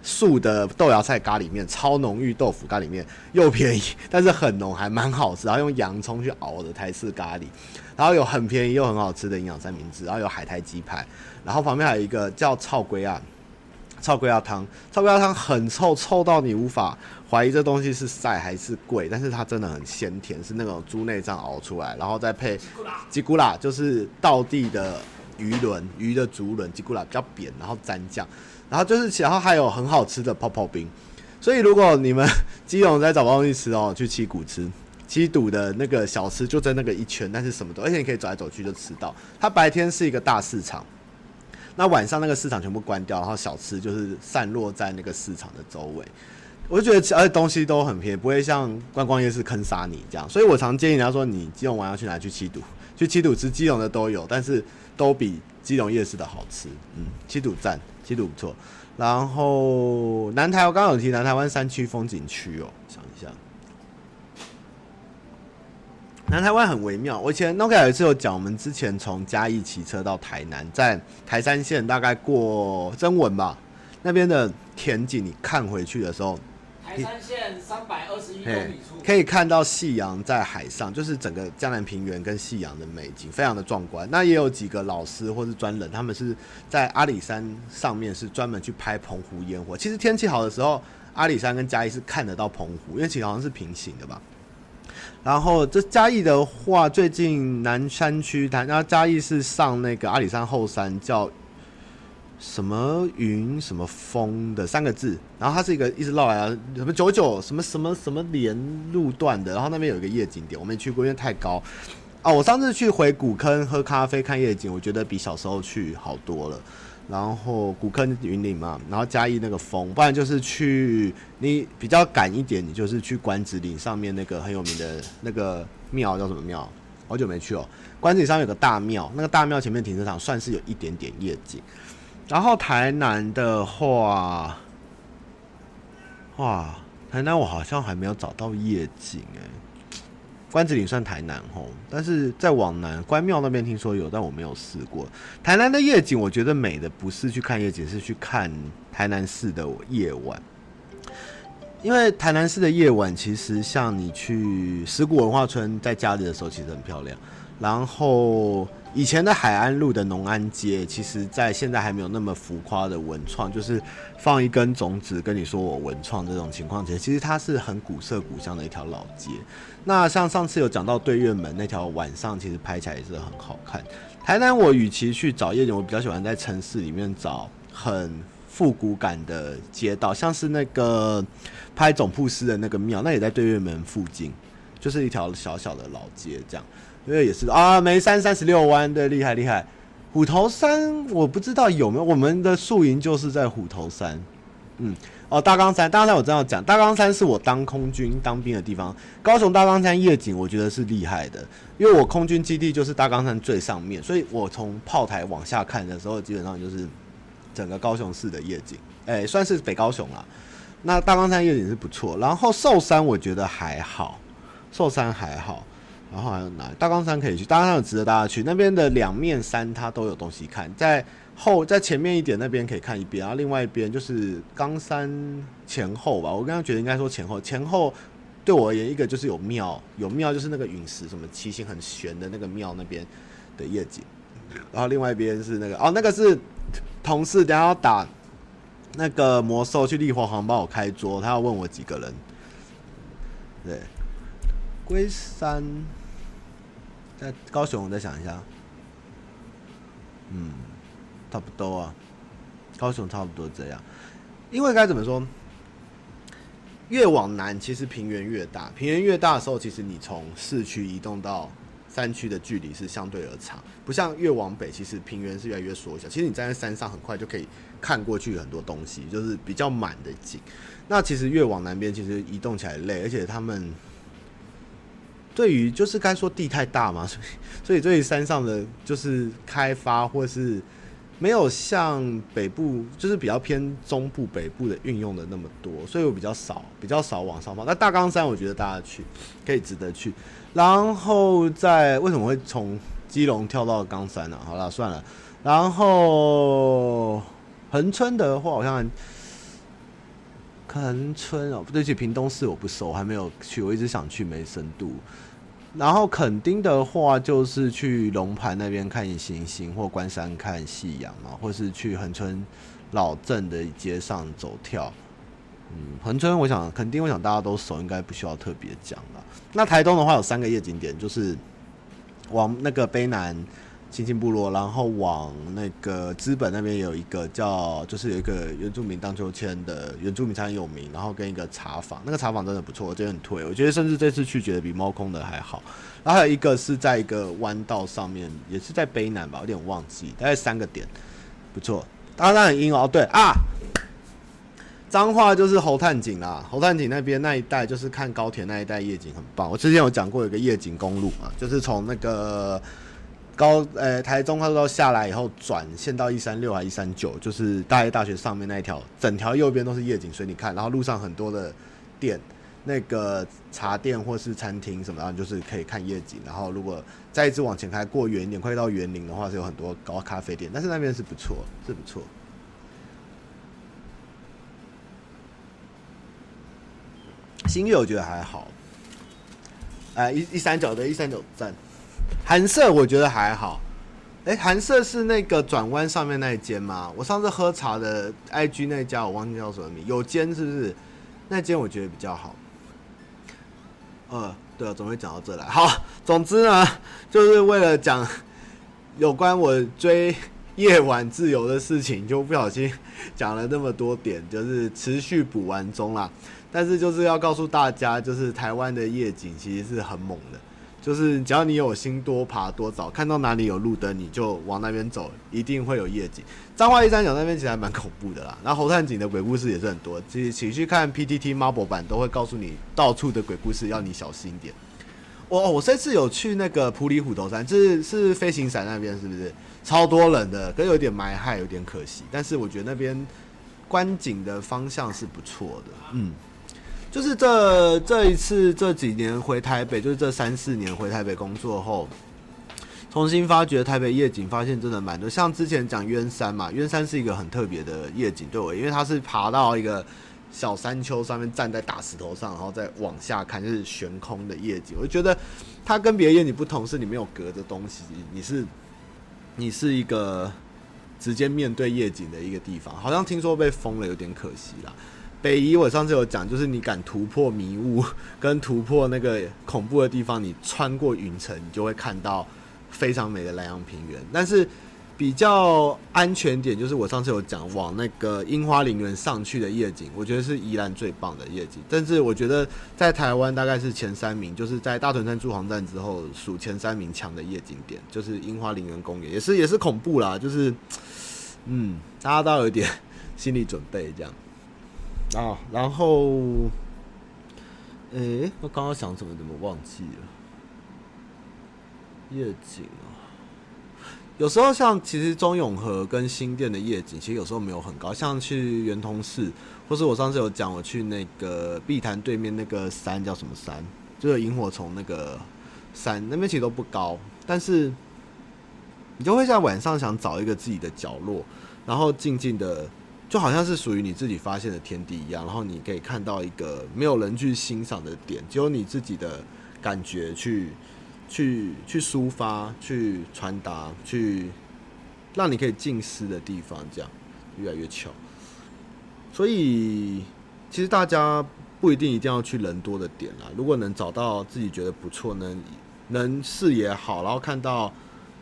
素的豆芽菜咖喱面，超浓郁豆腐咖喱面，又便宜，但是很浓，还蛮好吃。然后用洋葱去熬的台式咖喱。然后有很便宜又很好吃的营养三明治，然后有海苔鸡排，然后旁边还有一个叫臭龟啊，臭龟啊汤，臭龟啊汤很臭，臭到你无法怀疑这东西是晒还是贵，但是它真的很鲜甜，是那种猪内脏熬出来，然后再配吉古拉，就是道地的鱼轮，鱼的竹轮，吉古拉比较扁，然后沾酱，然后就是然后还有很好吃的泡泡冰，所以如果你们 基隆在找东西吃哦，去七股吃。七堵的那个小吃就在那个一圈，但是什么都，而且你可以走来走去就吃到。它白天是一个大市场，那晚上那个市场全部关掉，然后小吃就是散落在那个市场的周围。我就觉得，而且东西都很便宜，不会像观光夜市坑杀你这样。所以我常建议人家说，你基隆玩要去哪去七堵，去七堵吃基隆的都有，但是都比基隆夜市的好吃。嗯，七堵赞，七堵不错。然后南台，我刚刚有提南台湾山区风景区哦，想一下。南台湾很微妙，我以前 Nokia 有一次有讲，我们之前从嘉义骑车到台南，在台山线大概过曾文吧，那边的田景，你看回去的时候，台山线三百二十一公里处，可以看到夕阳在海上，就是整个江南平原跟夕阳的美景，非常的壮观。那也有几个老师或是专人，他们是在阿里山上面是专门去拍澎湖烟火。其实天气好的时候，阿里山跟嘉义是看得到澎湖，因为其实好像是平行的吧。然后这嘉义的话，最近南山区，然后嘉义是上那个阿里山后山叫什么云什么峰的三个字，然后它是一个一直绕来啊，什么九九什么什么什么连路段的，然后那边有一个夜景点，我没去过，因为太高啊。我上次去回古坑喝咖啡看夜景，我觉得比小时候去好多了。然后古坑云岭嘛，然后嘉义那个峰，不然就是去你比较赶一点，你就是去关子岭上面那个很有名的那个庙叫什么庙？好久没去哦。关子岭上面有个大庙，那个大庙前面停车场算是有一点点夜景。然后台南的话，哇，台南我好像还没有找到夜景哎。关子岭算台南吼，但是再往南关庙那边听说有，但我没有试过。台南的夜景，我觉得美的不是去看夜景，是去看台南市的夜晚。因为台南市的夜晚，其实像你去石鼓文化村在家里的时候，其实很漂亮。然后。以前的海安路的农安街，其实，在现在还没有那么浮夸的文创，就是放一根种子跟你说我文创这种情况下，其实它是很古色古香的一条老街。那像上次有讲到对月门那条晚上，其实拍起来也是很好看。台南我与其去找夜景，我比较喜欢在城市里面找很复古感的街道，像是那个拍总铺师的那个庙，那也在对月门附近，就是一条小小的老街这样。因为也是啊，眉山三十六弯，对，厉害厉害。虎头山我不知道有没有，我们的宿营就是在虎头山。嗯，哦，大冈山，大冈山我真要讲，大冈山是我当空军当兵的地方。高雄大冈山夜景我觉得是厉害的，因为我空军基地就是大冈山最上面，所以我从炮台往下看的时候，基本上就是整个高雄市的夜景，哎，算是北高雄啦。那大冈山夜景是不错，然后寿山我觉得还好，寿山还好。然后还有哪？大冈山可以去，大冈山有值得大家去。那边的两面山它都有东西看，在后在前面一点那边可以看一边，然后另外一边就是冈山前后吧。我刚刚觉得应该说前后，前后对我而言，一个就是有庙，有庙就是那个陨石什么七星很悬的那个庙那边的夜景，然后另外一边是那个哦，那个是同事等下要打那个魔兽去立华行帮我开桌，他要问我几个人，对，龟山。在高雄，我再想一下，嗯，差不多啊，高雄差不多这样，因为该怎么说，越往南其实平原越大，平原越大的时候，其实你从市区移动到山区的距离是相对而长，不像越往北，其实平原是越来越缩小。其实你站在山上，很快就可以看过去很多东西，就是比较满的景。那其实越往南边，其实移动起来累，而且他们。对于就是该说地太大嘛，所以所以对于山上的就是开发或是没有像北部就是比较偏中部北部的运用的那么多，所以我比较少比较少往上跑。那大冈山我觉得大家去可以值得去，然后在为什么会从基隆跳到冈山呢？好了算了，然后恒春的话好像。恒春哦，不对，去屏东市我不熟，我还没有去，我一直想去，没深度。然后垦丁的话，就是去龙盘那边看星星，或关山看夕阳嘛，或是去恒春老镇的街上走跳。嗯，恒春我想，肯定我想大家都熟，应该不需要特别讲了。那台东的话有三个夜景点，就是往那个卑南。新兴部落，然后往那个资本那边有一个叫，就是有一个原住民荡秋千的原住民餐有名，然后跟一个茶坊，那个茶坊真的不错，我觉得很推。我觉得甚至这次去觉得比猫空的还好。然后还有一个是在一个弯道上面，也是在卑南吧，有点忘记，大概三个点，不错。当然很阴哦，对啊，彰化就是猴探井啦，猴探井那边那一带就是看高铁那一带夜景很棒。我之前有讲过有一个夜景公路嘛，就是从那个。高呃，台中快速道下来以后转线到一三六还一三九，就是大业大学上面那一条，整条右边都是夜景，所以你看，然后路上很多的店，那个茶店或是餐厅什么，然后就是可以看夜景。然后如果再一直往前开过远一点，快到园林的话，是有很多高咖啡店，但是那边是不错，是不错。新月我觉得还好，哎，一一三九的一三九站。寒舍我觉得还好，哎、欸，寒舍是那个转弯上面那一间吗？我上次喝茶的 IG 那家我忘记叫什么名，有间是不是？那间我觉得比较好。呃，对啊，总会讲到这来。好，总之呢，就是为了讲有关我追夜晚自由的事情，就不小心讲了那么多点，就是持续补完中啦。但是就是要告诉大家，就是台湾的夜景其实是很猛的。就是只要你有心多爬多找，看到哪里有路灯，你就往那边走，一定会有夜景。彰化一三角那边其实还蛮恐怖的啦，然后猴探井的鬼故事也是很多。其实请去看 PTT Marble 版，都会告诉你到处的鬼故事，要你小心一点。我我这次有去那个埔里虎头山，就是是飞行伞那边，是不是超多人的？可是有点埋害，有点可惜。但是我觉得那边观景的方向是不错的，嗯。就是这这一次这几年回台北，就是这三四年回台北工作后，重新发掘台北夜景，发现真的蛮多。像之前讲鸢山嘛，鸢山是一个很特别的夜景，对我，因为它是爬到一个小山丘上面，站在大石头上，然后再往下看，就是悬空的夜景。我就觉得它跟别的夜景不同，是你没有隔着东西，你是你是一个直接面对夜景的一个地方。好像听说被封了，有点可惜啦。北宜，我上次有讲，就是你敢突破迷雾 跟突破那个恐怖的地方，你穿过云层，你就会看到非常美的莱阳平原。但是比较安全点，就是我上次有讲往那个樱花陵园上去的夜景，我觉得是宜兰最棒的夜景。但是我觉得在台湾大概是前三名，就是在大屯山驻航站之后数前三名强的夜景点，就是樱花陵园公园，也是也是恐怖啦，就是嗯，大家都有点心理准备这样。啊，然后，诶、我刚刚想什么，怎么忘记了？夜景啊，有时候像其实中永和跟新店的夜景，其实有时候没有很高。像去圆通寺，或是我上次有讲，我去那个碧潭对面那个山叫什么山，就是萤火虫那个山，那边其实都不高，但是你就会在晚上想找一个自己的角落，然后静静的。就好像是属于你自己发现的天地一样，然后你可以看到一个没有人去欣赏的点，只有你自己的感觉去去去抒发、去传达、去让你可以静思的地方，这样越来越巧。所以其实大家不一定一定要去人多的点啦，如果能找到自己觉得不错，能能视野好，然后看到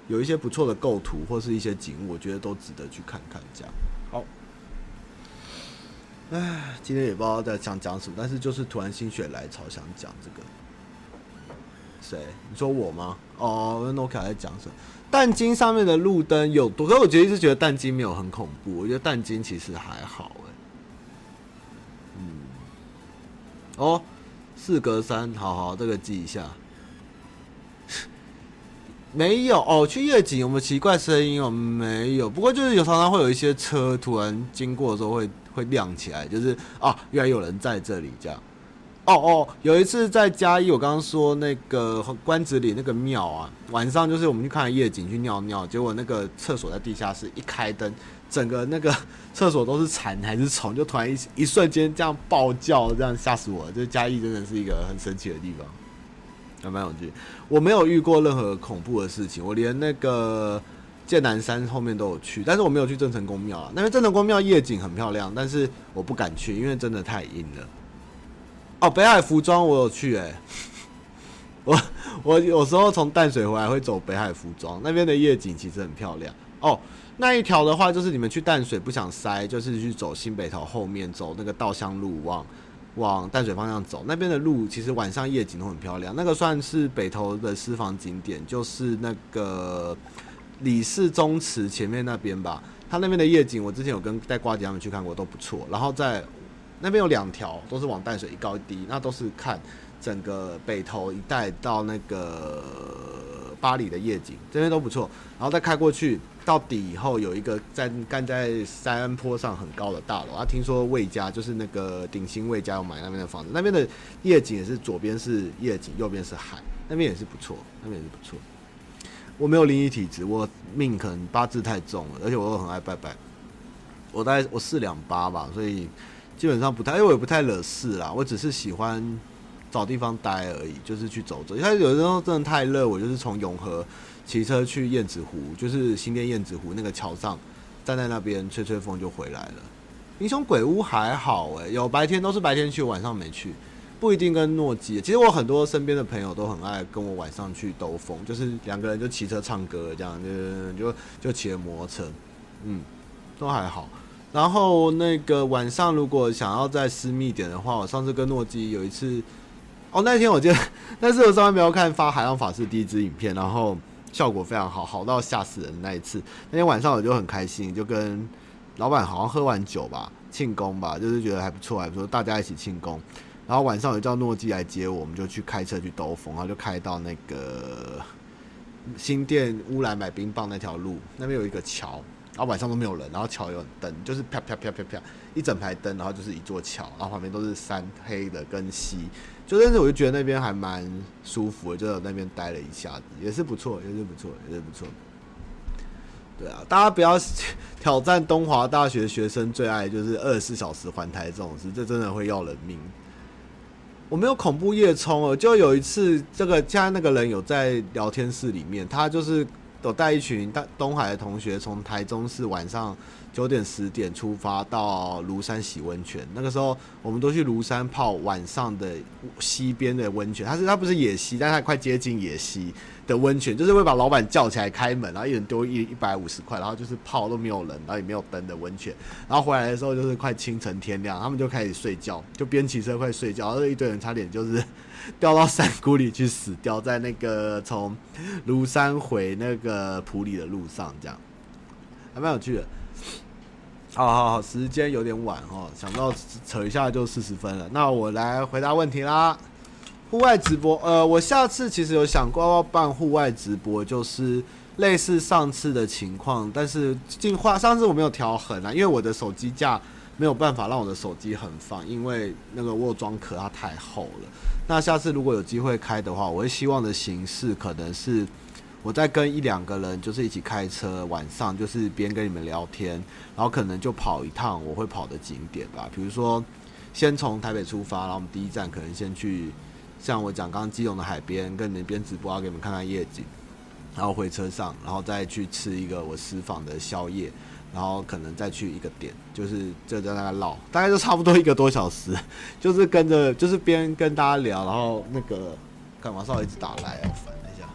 有一些不错的构图或是一些景物，我觉得都值得去看看。这样。唉，今天也不知道在想讲什么，但是就是突然心血来潮想讲这个。谁？你说我吗？哦，那我看在讲什么？但金上面的路灯有多？可是我觉得一直觉得蛋金没有很恐怖，我觉得蛋金其实还好哎。嗯。哦，四格三，好好，这个记一下。没有哦，去夜景有没有奇怪声音哦？没有，不过就是有常常会有一些车突然经过的时候会。会亮起来，就是啊，原来有人在这里这样。哦哦，有一次在嘉义，我刚刚说那个关子里那个庙啊，晚上就是我们去看夜景去尿尿，结果那个厕所在地下室，一开灯，整个那个厕所都是蝉还是虫，就突然一一瞬间这样爆叫，这样吓死我了。就嘉义真的是一个很神奇的地方，还蛮有趣。我没有遇过任何恐怖的事情，我连那个。剑南山后面都有去，但是我没有去郑成功庙啊。那边郑成功庙夜景很漂亮，但是我不敢去，因为真的太阴了。哦，北海服装我有去诶、我我有时候从淡水回来会走北海服装，那边的夜景其实很漂亮。哦，那一条的话就是你们去淡水不想塞，就是去走新北头后面走那个稻香路往往淡水方向走，那边的路其实晚上夜景都很漂亮。那个算是北投的私房景点，就是那个。李氏宗祠前面那边吧，它那边的夜景，我之前有跟带瓜姐他们去看过，都不错。然后在那边有两条，都是往淡水一高一低，那都是看整个北投一带到那个巴黎的夜景，这边都不错。然后再开过去到底以后，有一个在干在山坡上很高的大楼，啊，听说魏家就是那个鼎新魏家要买那边的房子，那边的夜景也是左边是夜景，右边是海，那边也是不错，那边也是不错。我没有灵异体质，我命可能八字太重了，而且我又很爱拜拜。我大概我四两八吧，所以基本上不太，因为我也不太惹事啦。我只是喜欢找地方待而已，就是去走走。因为有的时候真的太热，我就是从永和骑车去燕子湖，就是新店燕子湖那个桥上，站在那边吹吹风就回来了。英雄鬼屋还好诶、有白天都是白天去，晚上没去。不一定跟诺基。其实我很多身边的朋友都很爱跟我晚上去兜风，就是两个人就骑车唱歌这样，就就就骑着摩托车，嗯，都还好。然后那个晚上如果想要再私密点的话，我上次跟诺基有一次，哦，那天我记得，那是我上班没有看发海浪法师第一支影片，然后效果非常好，好到吓死人那一次。那天晚上我就很开心，就跟老板好像喝完酒吧。庆功吧，就是觉得还不错，还不错，大家一起庆功。然后晚上有叫诺基来接我，我们就去开车去兜风，然后就开到那个新店乌来买冰棒那条路，那边有一个桥，然后晚上都没有人，然后桥有灯，就是啪啪啪啪啪一整排灯，然后就是一座桥，然后旁边都是山，黑的跟溪，就但是我就觉得那边还蛮舒服的，就在那边待了一下子，也是不错，也是不错，也是不错。对啊，大家不要挑战东华大学学生最爱就是二十四小时环台这种事，这真的会要人命。我没有恐怖夜冲哦，就有一次，这个现在那个人有在聊天室里面，他就是有带一群大东海的同学从台中市晚上九点十点出发到庐山洗温泉。那个时候，我们都去庐山泡晚上的溪边的温泉，它是它不是野溪，但它快接近野溪。的温泉就是会把老板叫起来开门，然后一人丢一一百五十块，然后就是泡都没有人，然后也没有灯的温泉。然后回来的时候就是快清晨天亮，他们就开始睡觉，就边骑车快睡觉，然后一堆人差点就是 掉到山谷里去死掉在那个从庐山回那个普里的路上，这样还蛮有趣的。好好好，时间有点晚哦，想到扯一下就四十分了，那我来回答问题啦。户外直播，呃，我下次其实有想过要办户外直播，就是类似上次的情况，但是进化上次我没有调横啊，因为我的手机架没有办法让我的手机很放，因为那个握装壳它太厚了。那下次如果有机会开的话，我会希望的形式可能是我再跟一两个人，就是一起开车，晚上就是边跟你们聊天，然后可能就跑一趟我会跑的景点吧，比如说先从台北出发，然后我们第一站可能先去。像我讲刚刚基隆的海边，跟你们边直播，要给你们看看夜景，然后回车上，然后再去吃一个我私房的宵夜，然后可能再去一个点，就是就在那个绕，大概就差不多一个多小时，就是跟着，就是边跟大家聊，然后那个干嘛？稍微一直打来啊，烦了一下。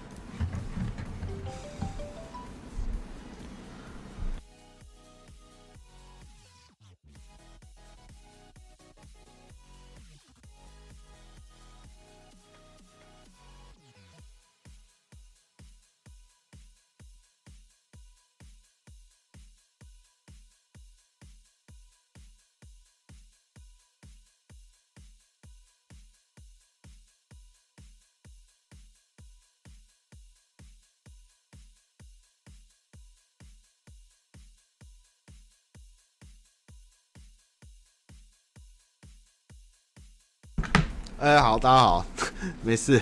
哎，好，大家好，没事。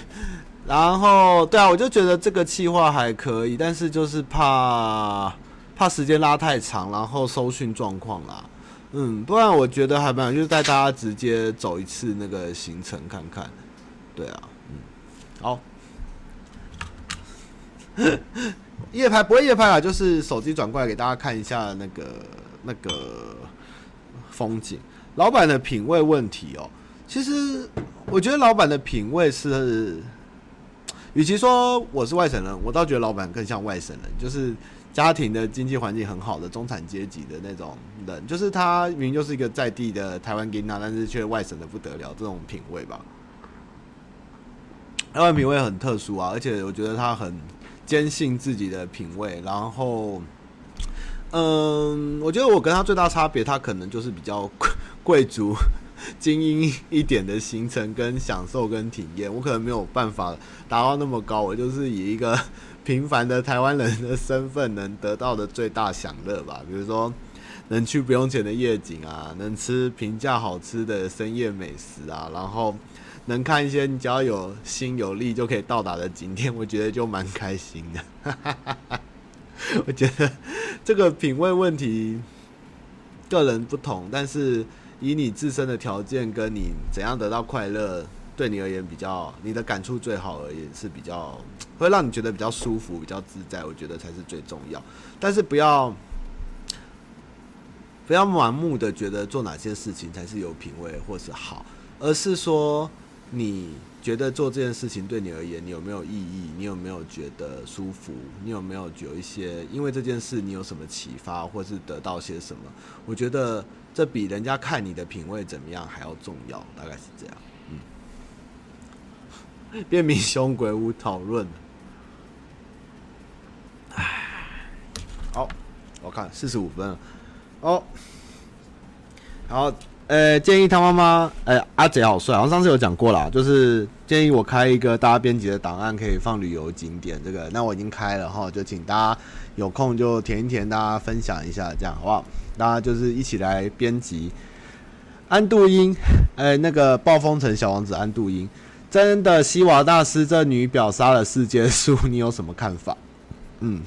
然后，对啊，我就觉得这个企划还可以，但是就是怕怕时间拉太长，然后收讯状况啦。嗯，不然我觉得还蛮，就是带大家直接走一次那个行程看看。对啊，嗯，好。夜拍不会夜拍啊，就是手机转过来给大家看一下那个那个风景。老板的品味问题哦，其实。我觉得老板的品味是，与其说我是外省人，我倒觉得老板更像外省人，就是家庭的经济环境很好的中产阶级的那种人，就是他明明就是一个在地的台湾 Gina，，但是却外省的不得了，这种品味吧。老板品味很特殊啊，而且我觉得他很坚信自己的品味，然后，嗯，我觉得我跟他最大差别，他可能就是比较贵 族。精英一点的行程跟享受跟体验，我可能没有办法达到那么高。我就是以一个平凡的台湾人的身份，能得到的最大享乐吧。比如说，能去不用钱的夜景啊，能吃平价好吃的深夜美食啊，然后能看一些你只要有心有力就可以到达的景点，我觉得就蛮开心的。我觉得这个品味问题，个人不同，但是。以你自身的条件跟你怎样得到快乐，对你而言比较，你的感触最好而言是比较会让你觉得比较舒服、比较自在，我觉得才是最重要。但是不要不要盲目的觉得做哪些事情才是有品味或是好，而是说你觉得做这件事情对你而言，你有没有意义？你有没有觉得舒服？你有没有有一些因为这件事你有什么启发，或是得到些什么？我觉得这比人家看你的品味怎么样还要重要，大概是这样。嗯，变名凶鬼屋讨论。唉，好，我看四十五分了。哦，好。呃，建议他妈妈，呃，阿杰好帅，好像上次有讲过啦，就是建议我开一个大家编辑的档案，可以放旅游景点。这个，那我已经开了哈，就请大家有空就填一填，大家分享一下，这样好不好？大家就是一起来编辑。安度因，呃，那个暴风城小王子安度因，真的西瓦大师这女婊杀了世界树，你有什么看法？嗯。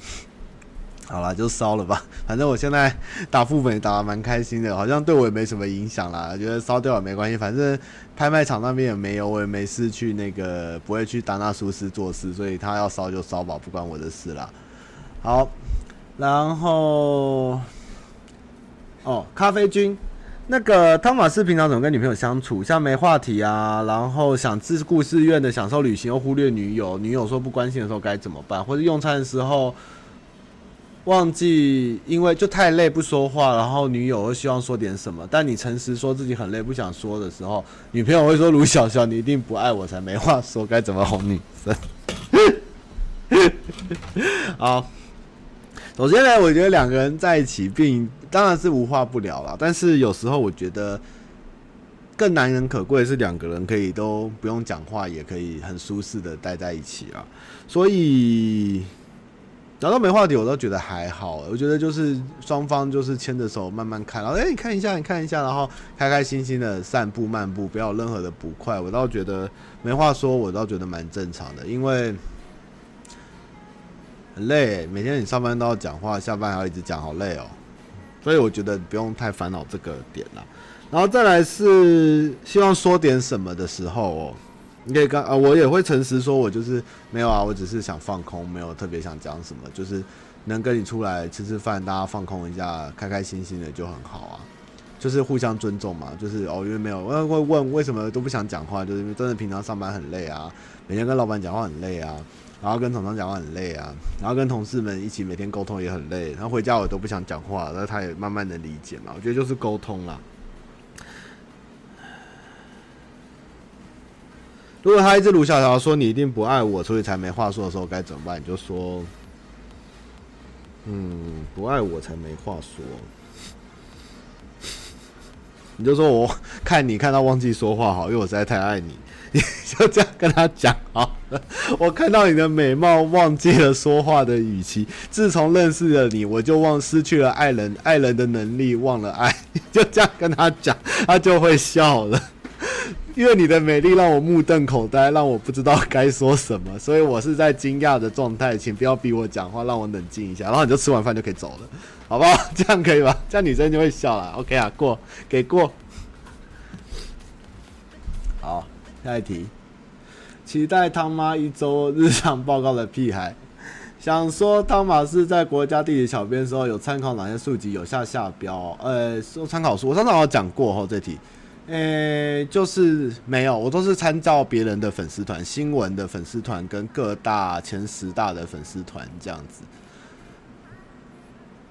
好了，就烧了吧。反正我现在打副本也打得蛮开心的，好像对我也没什么影响啦。觉得烧掉也没关系，反正拍卖场那边也没有，我也没事去那个，不会去达纳苏斯做事，所以他要烧就烧吧，不关我的事啦。好，然后哦，咖啡君，那个汤马斯平常怎么跟女朋友相处？像没话题啊，然后想自顾自愿的享受旅行，又忽略女友，女友说不关心的时候该怎么办？或者用餐的时候？忘记，因为就太累不说话，然后女友会希望说点什么，但你诚实说自己很累不想说的时候，女朋友会说卢小小你一定不爱我才没话说，该怎么哄女生？好，首先呢，我觉得两个人在一起并当然是无话不聊了，但是有时候我觉得更难能可贵是两个人可以都不用讲话，也可以很舒适的待在一起啊，所以。聊到没话题，我都觉得还好。我觉得就是双方就是牵着手慢慢看，然后哎，你看一下，你看一下，然后开开心心的散步漫步，不要有任何的不快。我倒觉得没话说，我倒觉得蛮正常的，因为很累，每天你上班都要讲话，下班还要一直讲，好累哦。所以我觉得不用太烦恼这个点了。然后再来是希望说点什么的时候哦。你可以刚啊，我也会诚实说，我就是没有啊，我只是想放空，没有特别想讲什么，就是能跟你出来吃吃饭，大家放空一下，开开心心的就很好啊，就是互相尊重嘛，就是哦，因为没有，我会问为什么都不想讲话，就是因为真的平常上班很累啊，每天跟老板讲话很累啊，然后跟厂商讲话很累啊，然后跟同事们一起每天沟通也很累，然后回家我都不想讲话，然后他也慢慢的理解嘛，我觉得就是沟通啦。如果他一直卢小小说你一定不爱我，所以才没话说的时候该怎么办？你就说，嗯，不爱我才没话说。你就说我看你看到忘记说话好，因为我实在太爱你，你就这样跟他讲好了。我看到你的美貌，忘记了说话的语气。自从认识了你，我就忘失去了爱人爱人的能力，忘了爱。你就这样跟他讲，他就会笑了。因为你的美丽让我目瞪口呆，让我不知道该说什么，所以我是在惊讶的状态，请不要逼我讲话，让我冷静一下，然后你就吃完饭就可以走了，好不好？这样可以吧？这样女生就会笑了。OK 啊，过，给过。好，下一题。期待汤妈一周日常报告的屁孩，想说汤马士在国家地理小编时候有参考哪些书籍有下下标？呃，说参考书，我上次好像讲过哈这题。诶、就是没有，我都是参照别人的粉丝团、新闻的粉丝团跟各大前十大的粉丝团这样子。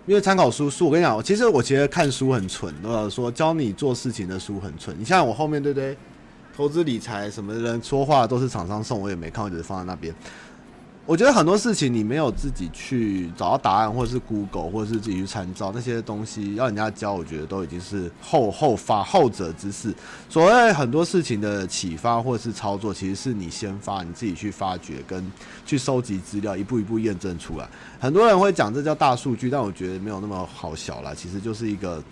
因为参考书书，我跟你讲，其实我觉得看书很蠢，或者说教你做事情的书很蠢。你像我后面对不对？投资理财什么的人说话都是厂商送，我也没看，我只是放在那边。我觉得很多事情你没有自己去找到答案，或者是 Google，或者是自己去参照那些东西，要人家教，我觉得都已经是后后发后者之事。所谓很多事情的启发或者是操作，其实是你先发，你自己去发掘跟去收集资料，一步一步验证出来。很多人会讲这叫大数据，但我觉得没有那么好小啦。其实就是一个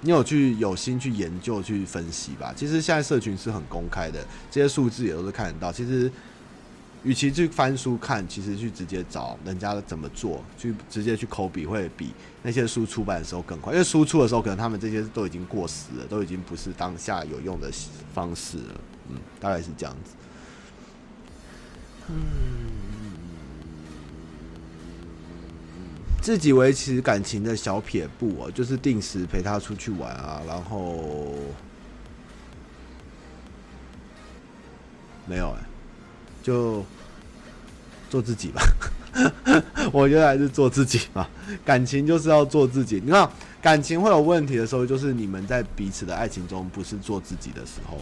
你有去有心去研究去分析吧。其实现在社群是很公开的，这些数字也都是看得到。其实。与其去翻书看，其实去直接找人家怎么做，去直接去抠笔，会比那些书出版的时候更快。因为书出的时候，可能他们这些都已经过时了，都已经不是当下有用的方式了。嗯，大概是这样子。嗯，自己维持感情的小撇步啊，就是定时陪他出去玩啊，然后。没有哎、就做自己吧。我觉得还是做自己吧。感情就是要做自己。你看，感情会有问题的时候，就是你们在彼此的爱情中不是做自己的时候，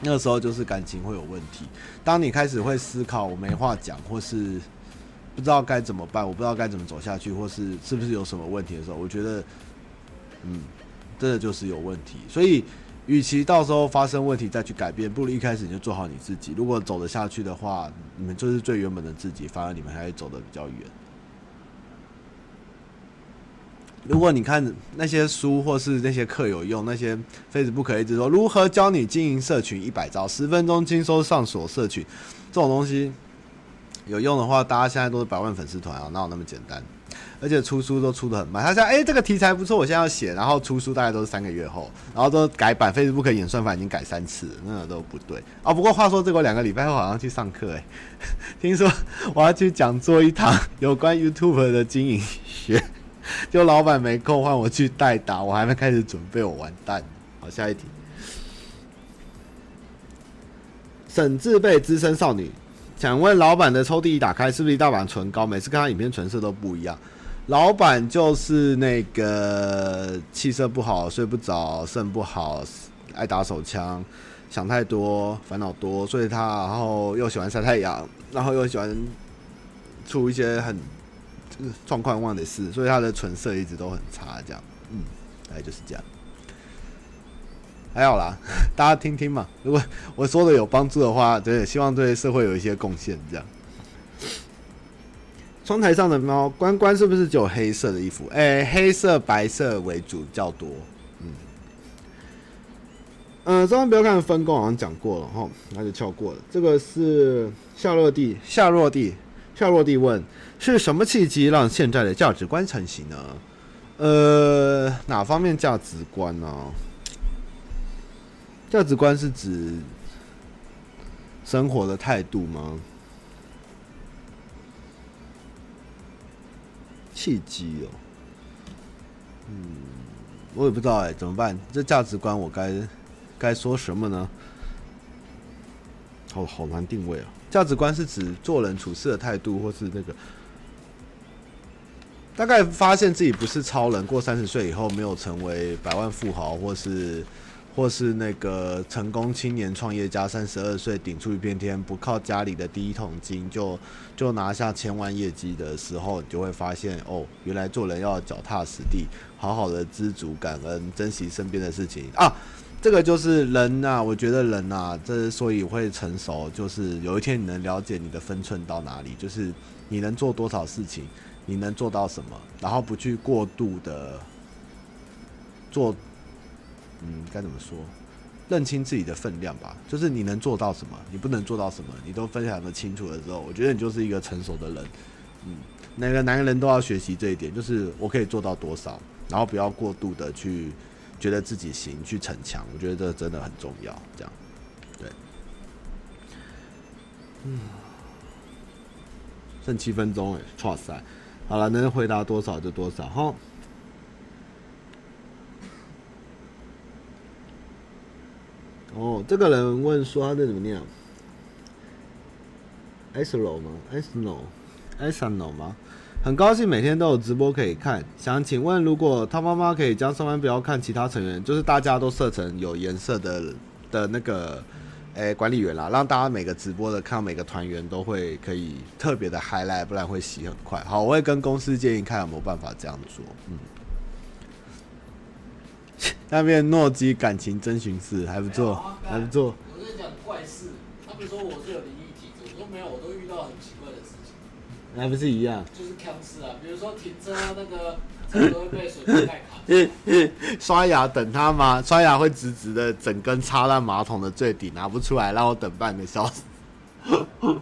那个时候就是感情会有问题。当你开始会思考我没话讲，或是不知道该怎么办，我不知道该怎么走下去，或是是不是有什么问题的时候，我觉得，嗯，真的就是有问题。所以。与其到时候发生问题再去改变，不如一开始你就做好你自己。如果走得下去的话，你们就是最原本的自己，反而你们还会走得比较远。如果你看那些书或是那些课有用，那些 Facebook 一直说如何教你经营社群一百招，十分钟轻松上锁社群，这种东西有用的话，大家现在都是百万粉丝团啊，哪有那么简单？而且出书都出得很慢，他说：“哎、欸，这个题材不错，我现在要写。”然后出书大概都是三个月后，然后都改版，Facebook 演算法已经改三次，那都不对啊。不过话说，这个两个礼拜后好像去上课，哎，听说我要去讲座一堂有关 YouTube 的经营学，就老板没空换我去代打，我还没开始准备，我完蛋。好，下一题，沈字辈资深少女。想问老板的抽屉一打开，是不是一大把唇膏？每次看他影片，唇色都不一样。老板就是那个气色不好，睡不着，肾不好，爱打手枪，想太多，烦恼多，所以他然后又喜欢晒太阳，然后又喜欢出一些很状况忘的事，所以他的唇色一直都很差。这样，嗯，大概就是这样。还好啦，大家听听嘛。如果 我说的有帮助的话，对，希望对社会有一些贡献。这样，窗台上的猫关关是不是只有黑色的衣服？哎、欸，黑色、白色为主较多。嗯，嗯、呃，千万不要看分工，好像讲过了哈，那就跳过了。这个是夏洛蒂，夏洛蒂，夏洛蒂问：是什么契机让现在的价值观成型呢？呃，哪方面价值观呢？价值观是指生活的态度吗？契机哦，嗯，我也不知道哎，怎么办？这价值观我该该说什么呢？好好难定位啊！价值观是指做人处事的态度，或是那个大概发现自己不是超人，过三十岁以后没有成为百万富豪，或是。或是那个成功青年创业家，三十二岁顶出一片天，不靠家里的第一桶金就就拿下千万业绩的时候，你就会发现哦，原来做人要脚踏实地，好好的知足感恩，珍惜身边的事情啊。这个就是人呐、啊，我觉得人呐、啊，这所以会成熟，就是有一天你能了解你的分寸到哪里，就是你能做多少事情，你能做到什么，然后不去过度的做。嗯，该怎么说？认清自己的分量吧。就是你能做到什么，你不能做到什么，你都分享得清楚的时候，我觉得你就是一个成熟的人。嗯，每个男人都要学习这一点，就是我可以做到多少，然后不要过度的去觉得自己行，去逞强。我觉得这真的很重要。这样，对。嗯，剩七分钟诶，哇塞！好了，能回答多少就多少哈。哦，这个人问说他那怎么念？Aslo 吗？Sno，Sno 吗？很高兴每天都有直播可以看。想请问，如果他妈妈可以将上班不要看其他成员，就是大家都设成有颜色的的那个，诶、管理员啦，让大家每个直播的看到每个团员都会可以特别的 highlight，不然会洗很快。好，我会跟公司建议看有没有办法这样做。嗯。那边诺基感情征询室还不错，还不错。我在讲怪事，他们说我是有灵异体质，我说没有，我都遇到很奇怪的事情。还不是一样？就是锵事啊，比如说停车那个车都会被水盖卡。刷牙等他吗？刷牙会直直的整根插在马桶的最底，拿不出来，让我等半个小时。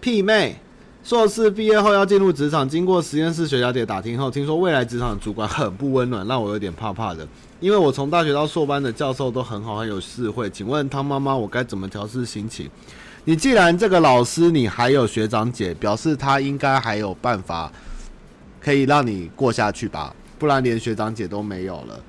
屁妹。硕士毕业后要进入职场，经过实验室学小姐打听后，听说未来职场的主管很不温暖，让我有点怕怕的。因为我从大学到硕班的教授都很好，很有智慧。请问汤妈妈，我该怎么调试心情？你既然这个老师，你还有学长姐，表示他应该还有办法可以让你过下去吧？不然连学长姐都没有了。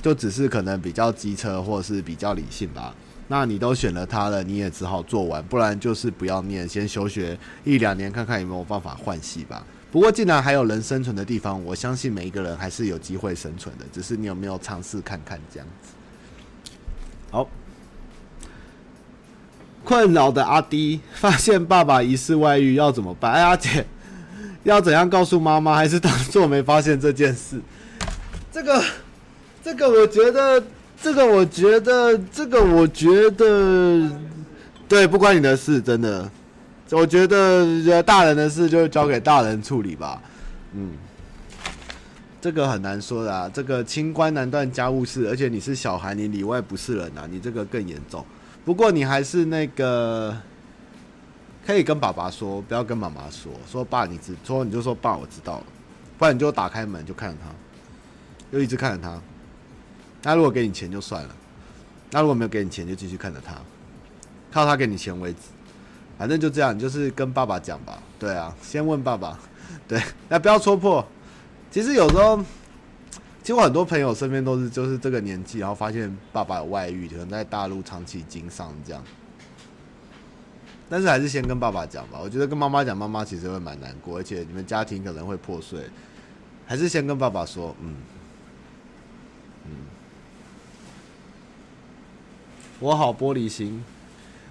就只是可能比较机车或是比较理性吧。那你都选了他了，你也只好做完，不然就是不要念，先休学一两年，看看有没有办法换系吧。不过既然还有人生存的地方，我相信每一个人还是有机会生存的，只是你有没有尝试看看这样子。好，困扰的阿迪发现爸爸疑似外遇要怎么办？哎，阿姐 要怎样告诉妈妈，还是当做没发现这件事？这个，这个我觉得。这个我觉得，这个我觉得，对，不关你的事，真的。我觉得，大人的事就交给大人处理吧。嗯，这个很难说的啊。这个清官难断家务事，而且你是小孩，你里外不是人啊，你这个更严重。不过你还是那个，可以跟爸爸说，不要跟妈妈说。说爸，你知，说你就说爸，我知道了。不然你就打开门就看着他，就一直看着他。那如果给你钱就算了，那如果没有给你钱就继续看着他，靠他给你钱为止，反正就这样，就是跟爸爸讲吧。对啊，先问爸爸，对，那不要戳破。其实有时候，其实我很多朋友身边都是就是这个年纪，然后发现爸爸有外遇，可能在大陆长期经商这样。但是还是先跟爸爸讲吧。我觉得跟妈妈讲，妈妈其实会蛮难过，而且你们家庭可能会破碎。还是先跟爸爸说，嗯，嗯。我好玻璃心，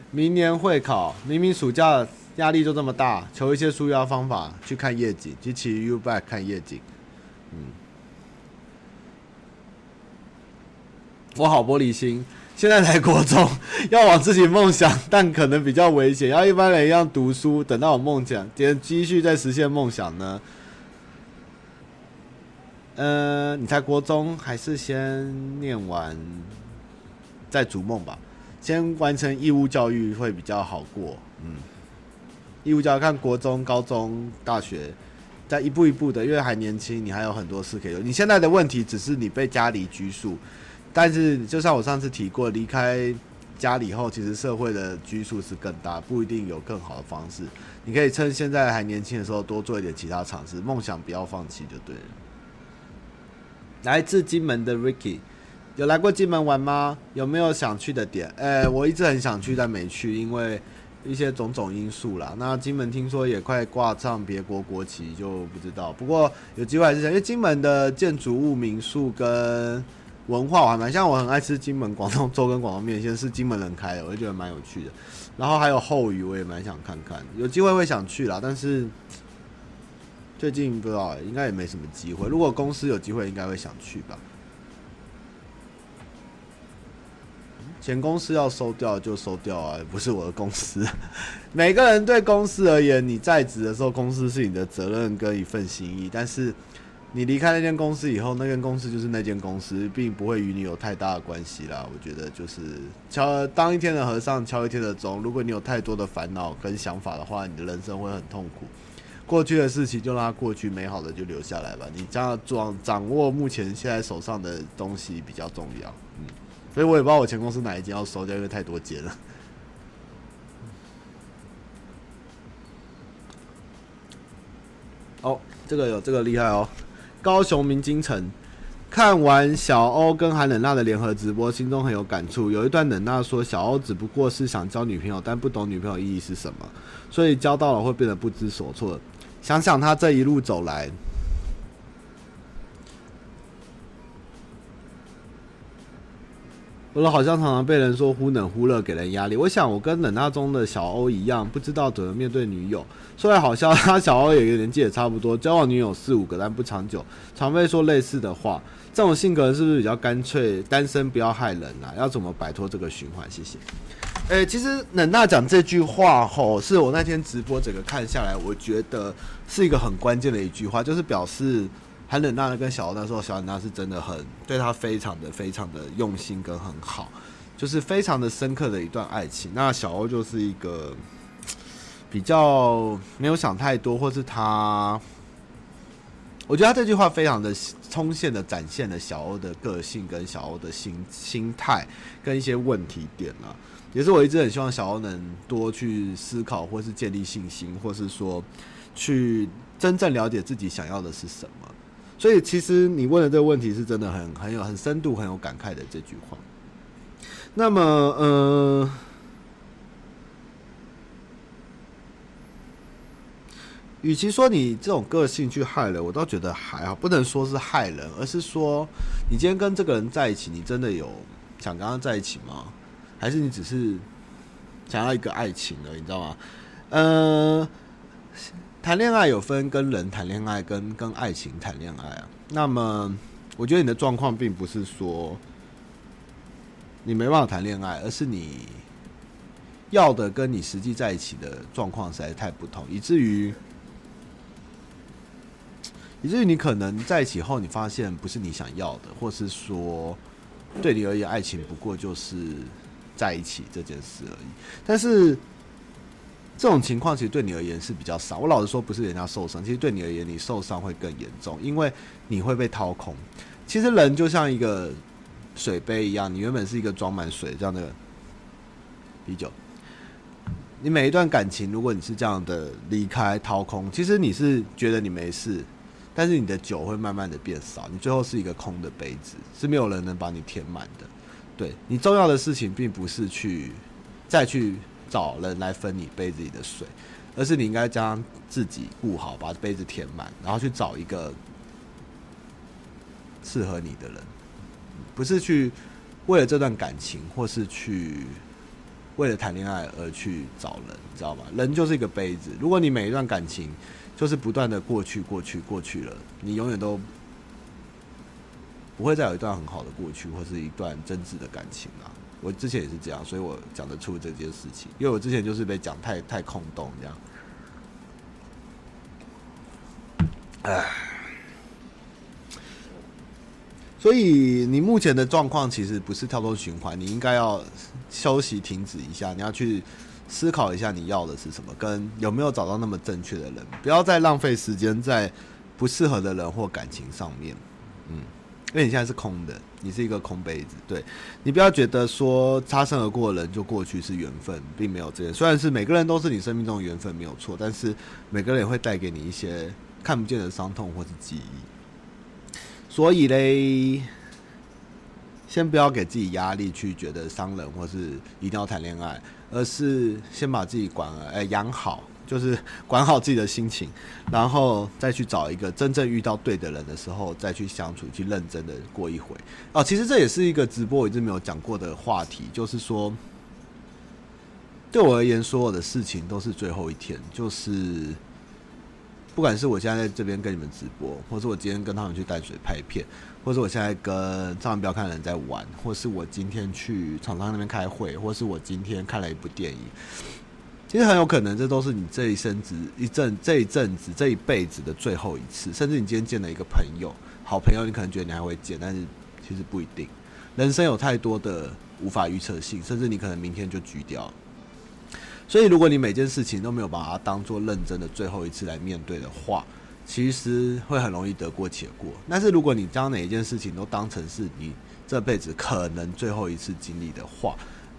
明年会考，明明暑假压力就这么大，求一些舒压方法，去看夜景，去骑 U-bike 看夜景。嗯，我好玻璃心，现在才国中，要往自己梦想，但可能比较危险，要一般人一样读书，等到有梦想，点积蓄再实现梦想呢？呃，你才国中，还是先念完？再逐梦吧，先完成义务教育会比较好过。嗯，义务教育看国中、高中、大学，再一步一步的，因为还年轻，你还有很多事可以做。你现在的问题只是你被家里拘束，但是就像我上次提过，离开家里后，其实社会的拘束是更大，不一定有更好的方式。你可以趁现在还年轻的时候多做一点其他尝试，梦想不要放弃就对了。来自金门的 Ricky。有来过金门玩吗？有没有想去的点？哎、欸，我一直很想去，但没去，因为一些种种因素啦。那金门听说也快挂上别国国旗，就不知道。不过有机会还是想，因为金门的建筑物、民宿跟文化我还蛮像，我很爱吃金门广东粥跟广东面线，是金门人开的，我就觉得蛮有趣的。然后还有后屿，我也蛮想看看，有机会会想去啦。但是最近不知道，应该也没什么机会。如果公司有机会，应该会想去吧。前公司要收掉就收掉啊，不是我的公司。每个人对公司而言，你在职的时候，公司是你的责任跟一份心意。但是你离开那间公司以后，那间公司就是那间公司，并不会与你有太大的关系啦。我觉得就是敲当一天的和尚敲一天的钟。如果你有太多的烦恼跟想法的话，你的人生会很痛苦。过去的事情就让它过去，美好的就留下来吧。你这样掌掌握目前现在手上的东西比较重要。所以我也不知道我前公司哪一间要收掉，因为太多间了。哦，这个有这个厉害哦！高雄明金城看完小欧跟韩冷娜的联合直播，心中很有感触。有一段冷娜说，小欧只不过是想交女朋友，但不懂女朋友意义是什么，所以交到了会变得不知所措。想想他这一路走来。我好像常常被人说忽冷忽热，给人压力。我想我跟冷大中的小欧一样，不知道怎么面对女友。说来好笑，他小欧也年纪也差不多，交往女友四五个，但不长久，常被说类似的话。这种性格是不是比较干脆？单身不要害人啊？要怎么摆脱这个循环？谢谢。诶、其实冷娜讲这句话吼，是我那天直播整个看下来，我觉得是一个很关键的一句话，就是表示。韩冷娜跟小欧那时候，小冷娜是真的很对他非常的非常的用心跟很好，就是非常的深刻的一段爱情。那小欧就是一个 比较没有想太多，或是他，我觉得他这句话非常的充分的展现了小欧的个性跟小欧的心心态跟一些问题点了，也是我一直很希望小欧能多去思考，或是建立信心，或是说去真正了解自己想要的是什么。所以其实你问的这个问题是真的很很有很深度、很有感慨的这句话。那么，呃，与其说你这种个性去害人，我倒觉得还好，不能说是害人，而是说你今天跟这个人在一起，你真的有想跟他在一起吗？还是你只是想要一个爱情而已，你知道吗？呃。谈恋爱有分跟人谈恋爱跟跟爱情谈恋爱啊。那么，我觉得你的状况并不是说你没办法谈恋爱，而是你要的跟你实际在一起的状况实在太不同，以至于以至于你可能在一起后，你发现不是你想要的，或是说对你而言，爱情不过就是在一起这件事而已。但是。这种情况其实对你而言是比较少。我老实说，不是人家受伤，其实对你而言，你受伤会更严重，因为你会被掏空。其实人就像一个水杯一样，你原本是一个装满水这样的啤酒。你每一段感情，如果你是这样的离开掏空，其实你是觉得你没事，但是你的酒会慢慢的变少，你最后是一个空的杯子，是没有人能把你填满的。对，你重要的事情，并不是去再去。找人来分你杯子里的水，而是你应该将自己顾好，把杯子填满，然后去找一个适合你的人，不是去为了这段感情，或是去为了谈恋爱而去找人，你知道吗？人就是一个杯子，如果你每一段感情就是不断的过去、过去、过去了，你永远都不会再有一段很好的过去，或是一段真挚的感情啊。我之前也是这样，所以我讲得出这件事情，因为我之前就是被讲太太空洞这样，唉，所以你目前的状况其实不是跳脱循环，你应该要休息停止一下，你要去思考一下你要的是什么，跟有没有找到那么正确的人，不要再浪费时间在不适合的人或感情上面，嗯。因为你现在是空的，你是一个空杯子，对，你不要觉得说擦身而过的人就过去是缘分，并没有这些。虽然是每个人都是你生命中的缘分没有错，但是每个人也会带给你一些看不见的伤痛或是记忆。所以嘞，先不要给自己压力去觉得伤人或是一定要谈恋爱，而是先把自己管了，哎，养好。就是 管好自己的心情，然后再去找一个真正遇到对的人的时候，再去相处，去认真的过一回。哦，其实这也是一个直播我一直没有讲过的话题，就是说，对我而言，所有的事情都是最后一天。就是不管是我现在在这边跟你们直播，或是我今天跟他们去淡水拍片，或是我现在跟千万不要看的人在玩，或是我今天去厂商那边开会，或是我今天看了一部电影。其实很有可能，这都是你这一生子一阵这一阵子这一辈子的最后一次。甚至你今天见了一个朋友，好朋友，你可能觉得你还会见，但是其实不一定。人生有太多的无法预测性，甚至你可能明天就局掉。所以，如果你每件事情都没有把它当做认真的最后一次来面对的话，其实会很容易得过且过。但是，如果你将每一件事情都当成是你这辈子可能最后一次经历的话，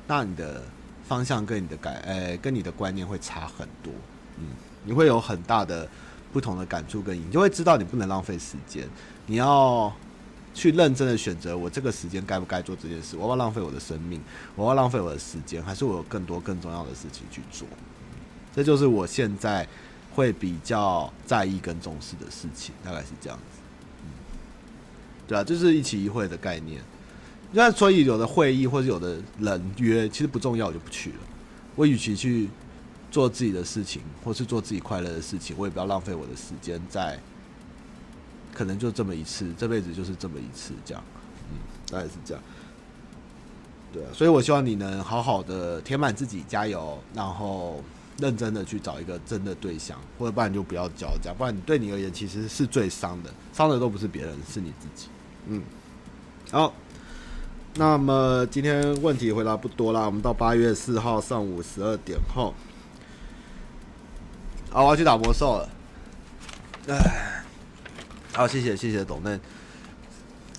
那你的。方向跟你的感，呃、跟你的观念会差很多，嗯，你会有很大的不同的感触，跟你就会知道你不能浪费时间，你要去认真的选择，我这个时间该不该做这件事，我要不要浪费我的生命，我要浪费我的时间，还是我有更多更重要的事情去做？这就是我现在会比较在意跟重视的事情，大概是这样子，嗯，对啊，就是一期一会的概念。那所以有的会议或者有的人约，其实不重要，我就不去了。我与其去做自己的事情，或是做自己快乐的事情，我也不要浪费我的时间在可能就这么一次，这辈子就是这么一次，这样，嗯，大概是这样。对啊，所以我希望你能好好的填满自己，加油，然后认真的去找一个真的对象，或者不然就不要交，这样，不然对你而言其实是最伤的，伤的都不是别人，是你自己。嗯，好。那么今天问题回答不多啦，我们到八月四号上午十二点后，好，我要去打魔兽了。哎，好，谢谢谢谢董嫩，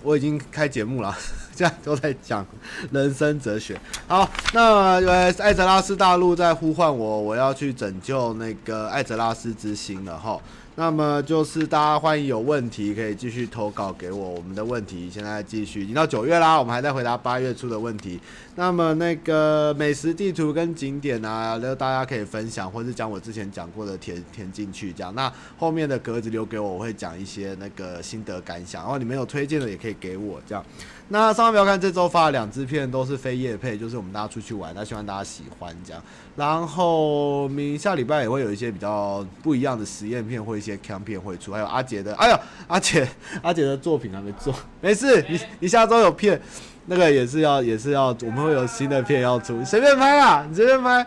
我已经开节目了，现在都在讲人生哲学。好，那呃，艾泽拉斯大陆在呼唤我，我要去拯救那个艾泽拉斯之心了哈。那么就是大家欢迎有问题可以继续投稿给我，我们的问题现在继续，已经到九月啦，我们还在回答八月初的问题。那么那个美食地图跟景点啊，然后大家可以分享，或是将我之前讲过的填填进去，这样。那后面的格子留给我，我会讲一些那个心得感想，然后你们有推荐的也可以给我，这样。那上方不要看这周发了两支片，都是非夜配，就是我们大家出去玩，那希望大家喜欢这样。然后明下礼拜也会有一些比较不一样的实验片或一些 cam 片会出，还有阿杰的，哎呀，阿杰阿杰的作品还没做，没事，你你下周有片，那个也是要也是要，我们会有新的片要出，你随便拍啊，你随便拍。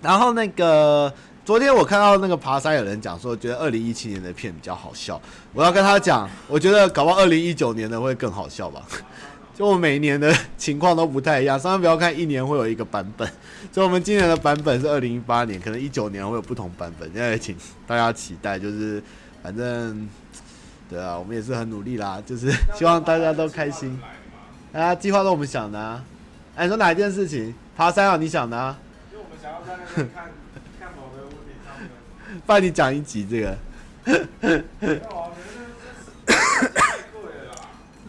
然后那个。昨天我看到那个爬山有人讲说，觉得二零一七年的片比较好笑。我要跟他讲，我觉得搞不好二零一九年的会更好笑吧。就我每一年的情况都不太一样，上面不要看一年会有一个版本。所以我们今年的版本是二零一八年，可能一九年会有不同版本。现在请大家期待，就是反正对啊，我们也是很努力啦，就是希望大家都开心。大家计划都我们想的啊。哎，你说哪一件事情？爬山啊，你想的啊？就我们想要在那边看。帮你讲一集这个，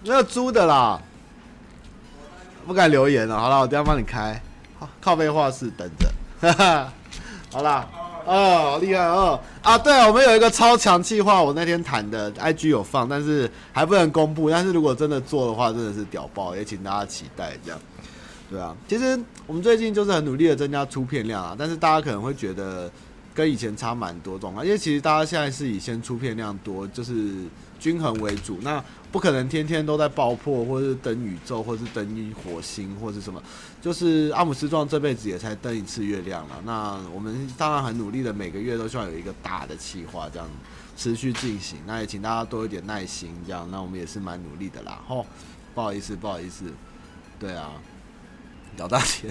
没有租的啦，不敢留言了。好了，我等下帮你开，靠背画室等着。好啦，哦，厉害哦啊！对啊，我们有一个超强企划，我那天谈的，IG 有放，但是还不能公布。但是如果真的做的话，真的是屌爆，也请大家期待这样。对啊，其实我们最近就是很努力的增加出片量啊，但是大家可能会觉得。跟以前差蛮多种啊，因为其实大家现在是以先出片量多，就是均衡为主，那不可能天天都在爆破，或是登宇宙，或是登火星，或是什么。就是阿姆斯壮这辈子也才登一次月亮了。那我们当然很努力的，每个月都希望有一个大的计划，这样持续进行。那也请大家多一点耐心，这样。那我们也是蛮努力的啦。吼，不好意思，不好意思，对啊，老大姐。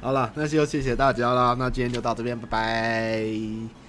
好了，那就谢谢大家啦。那今天就到这边，拜拜。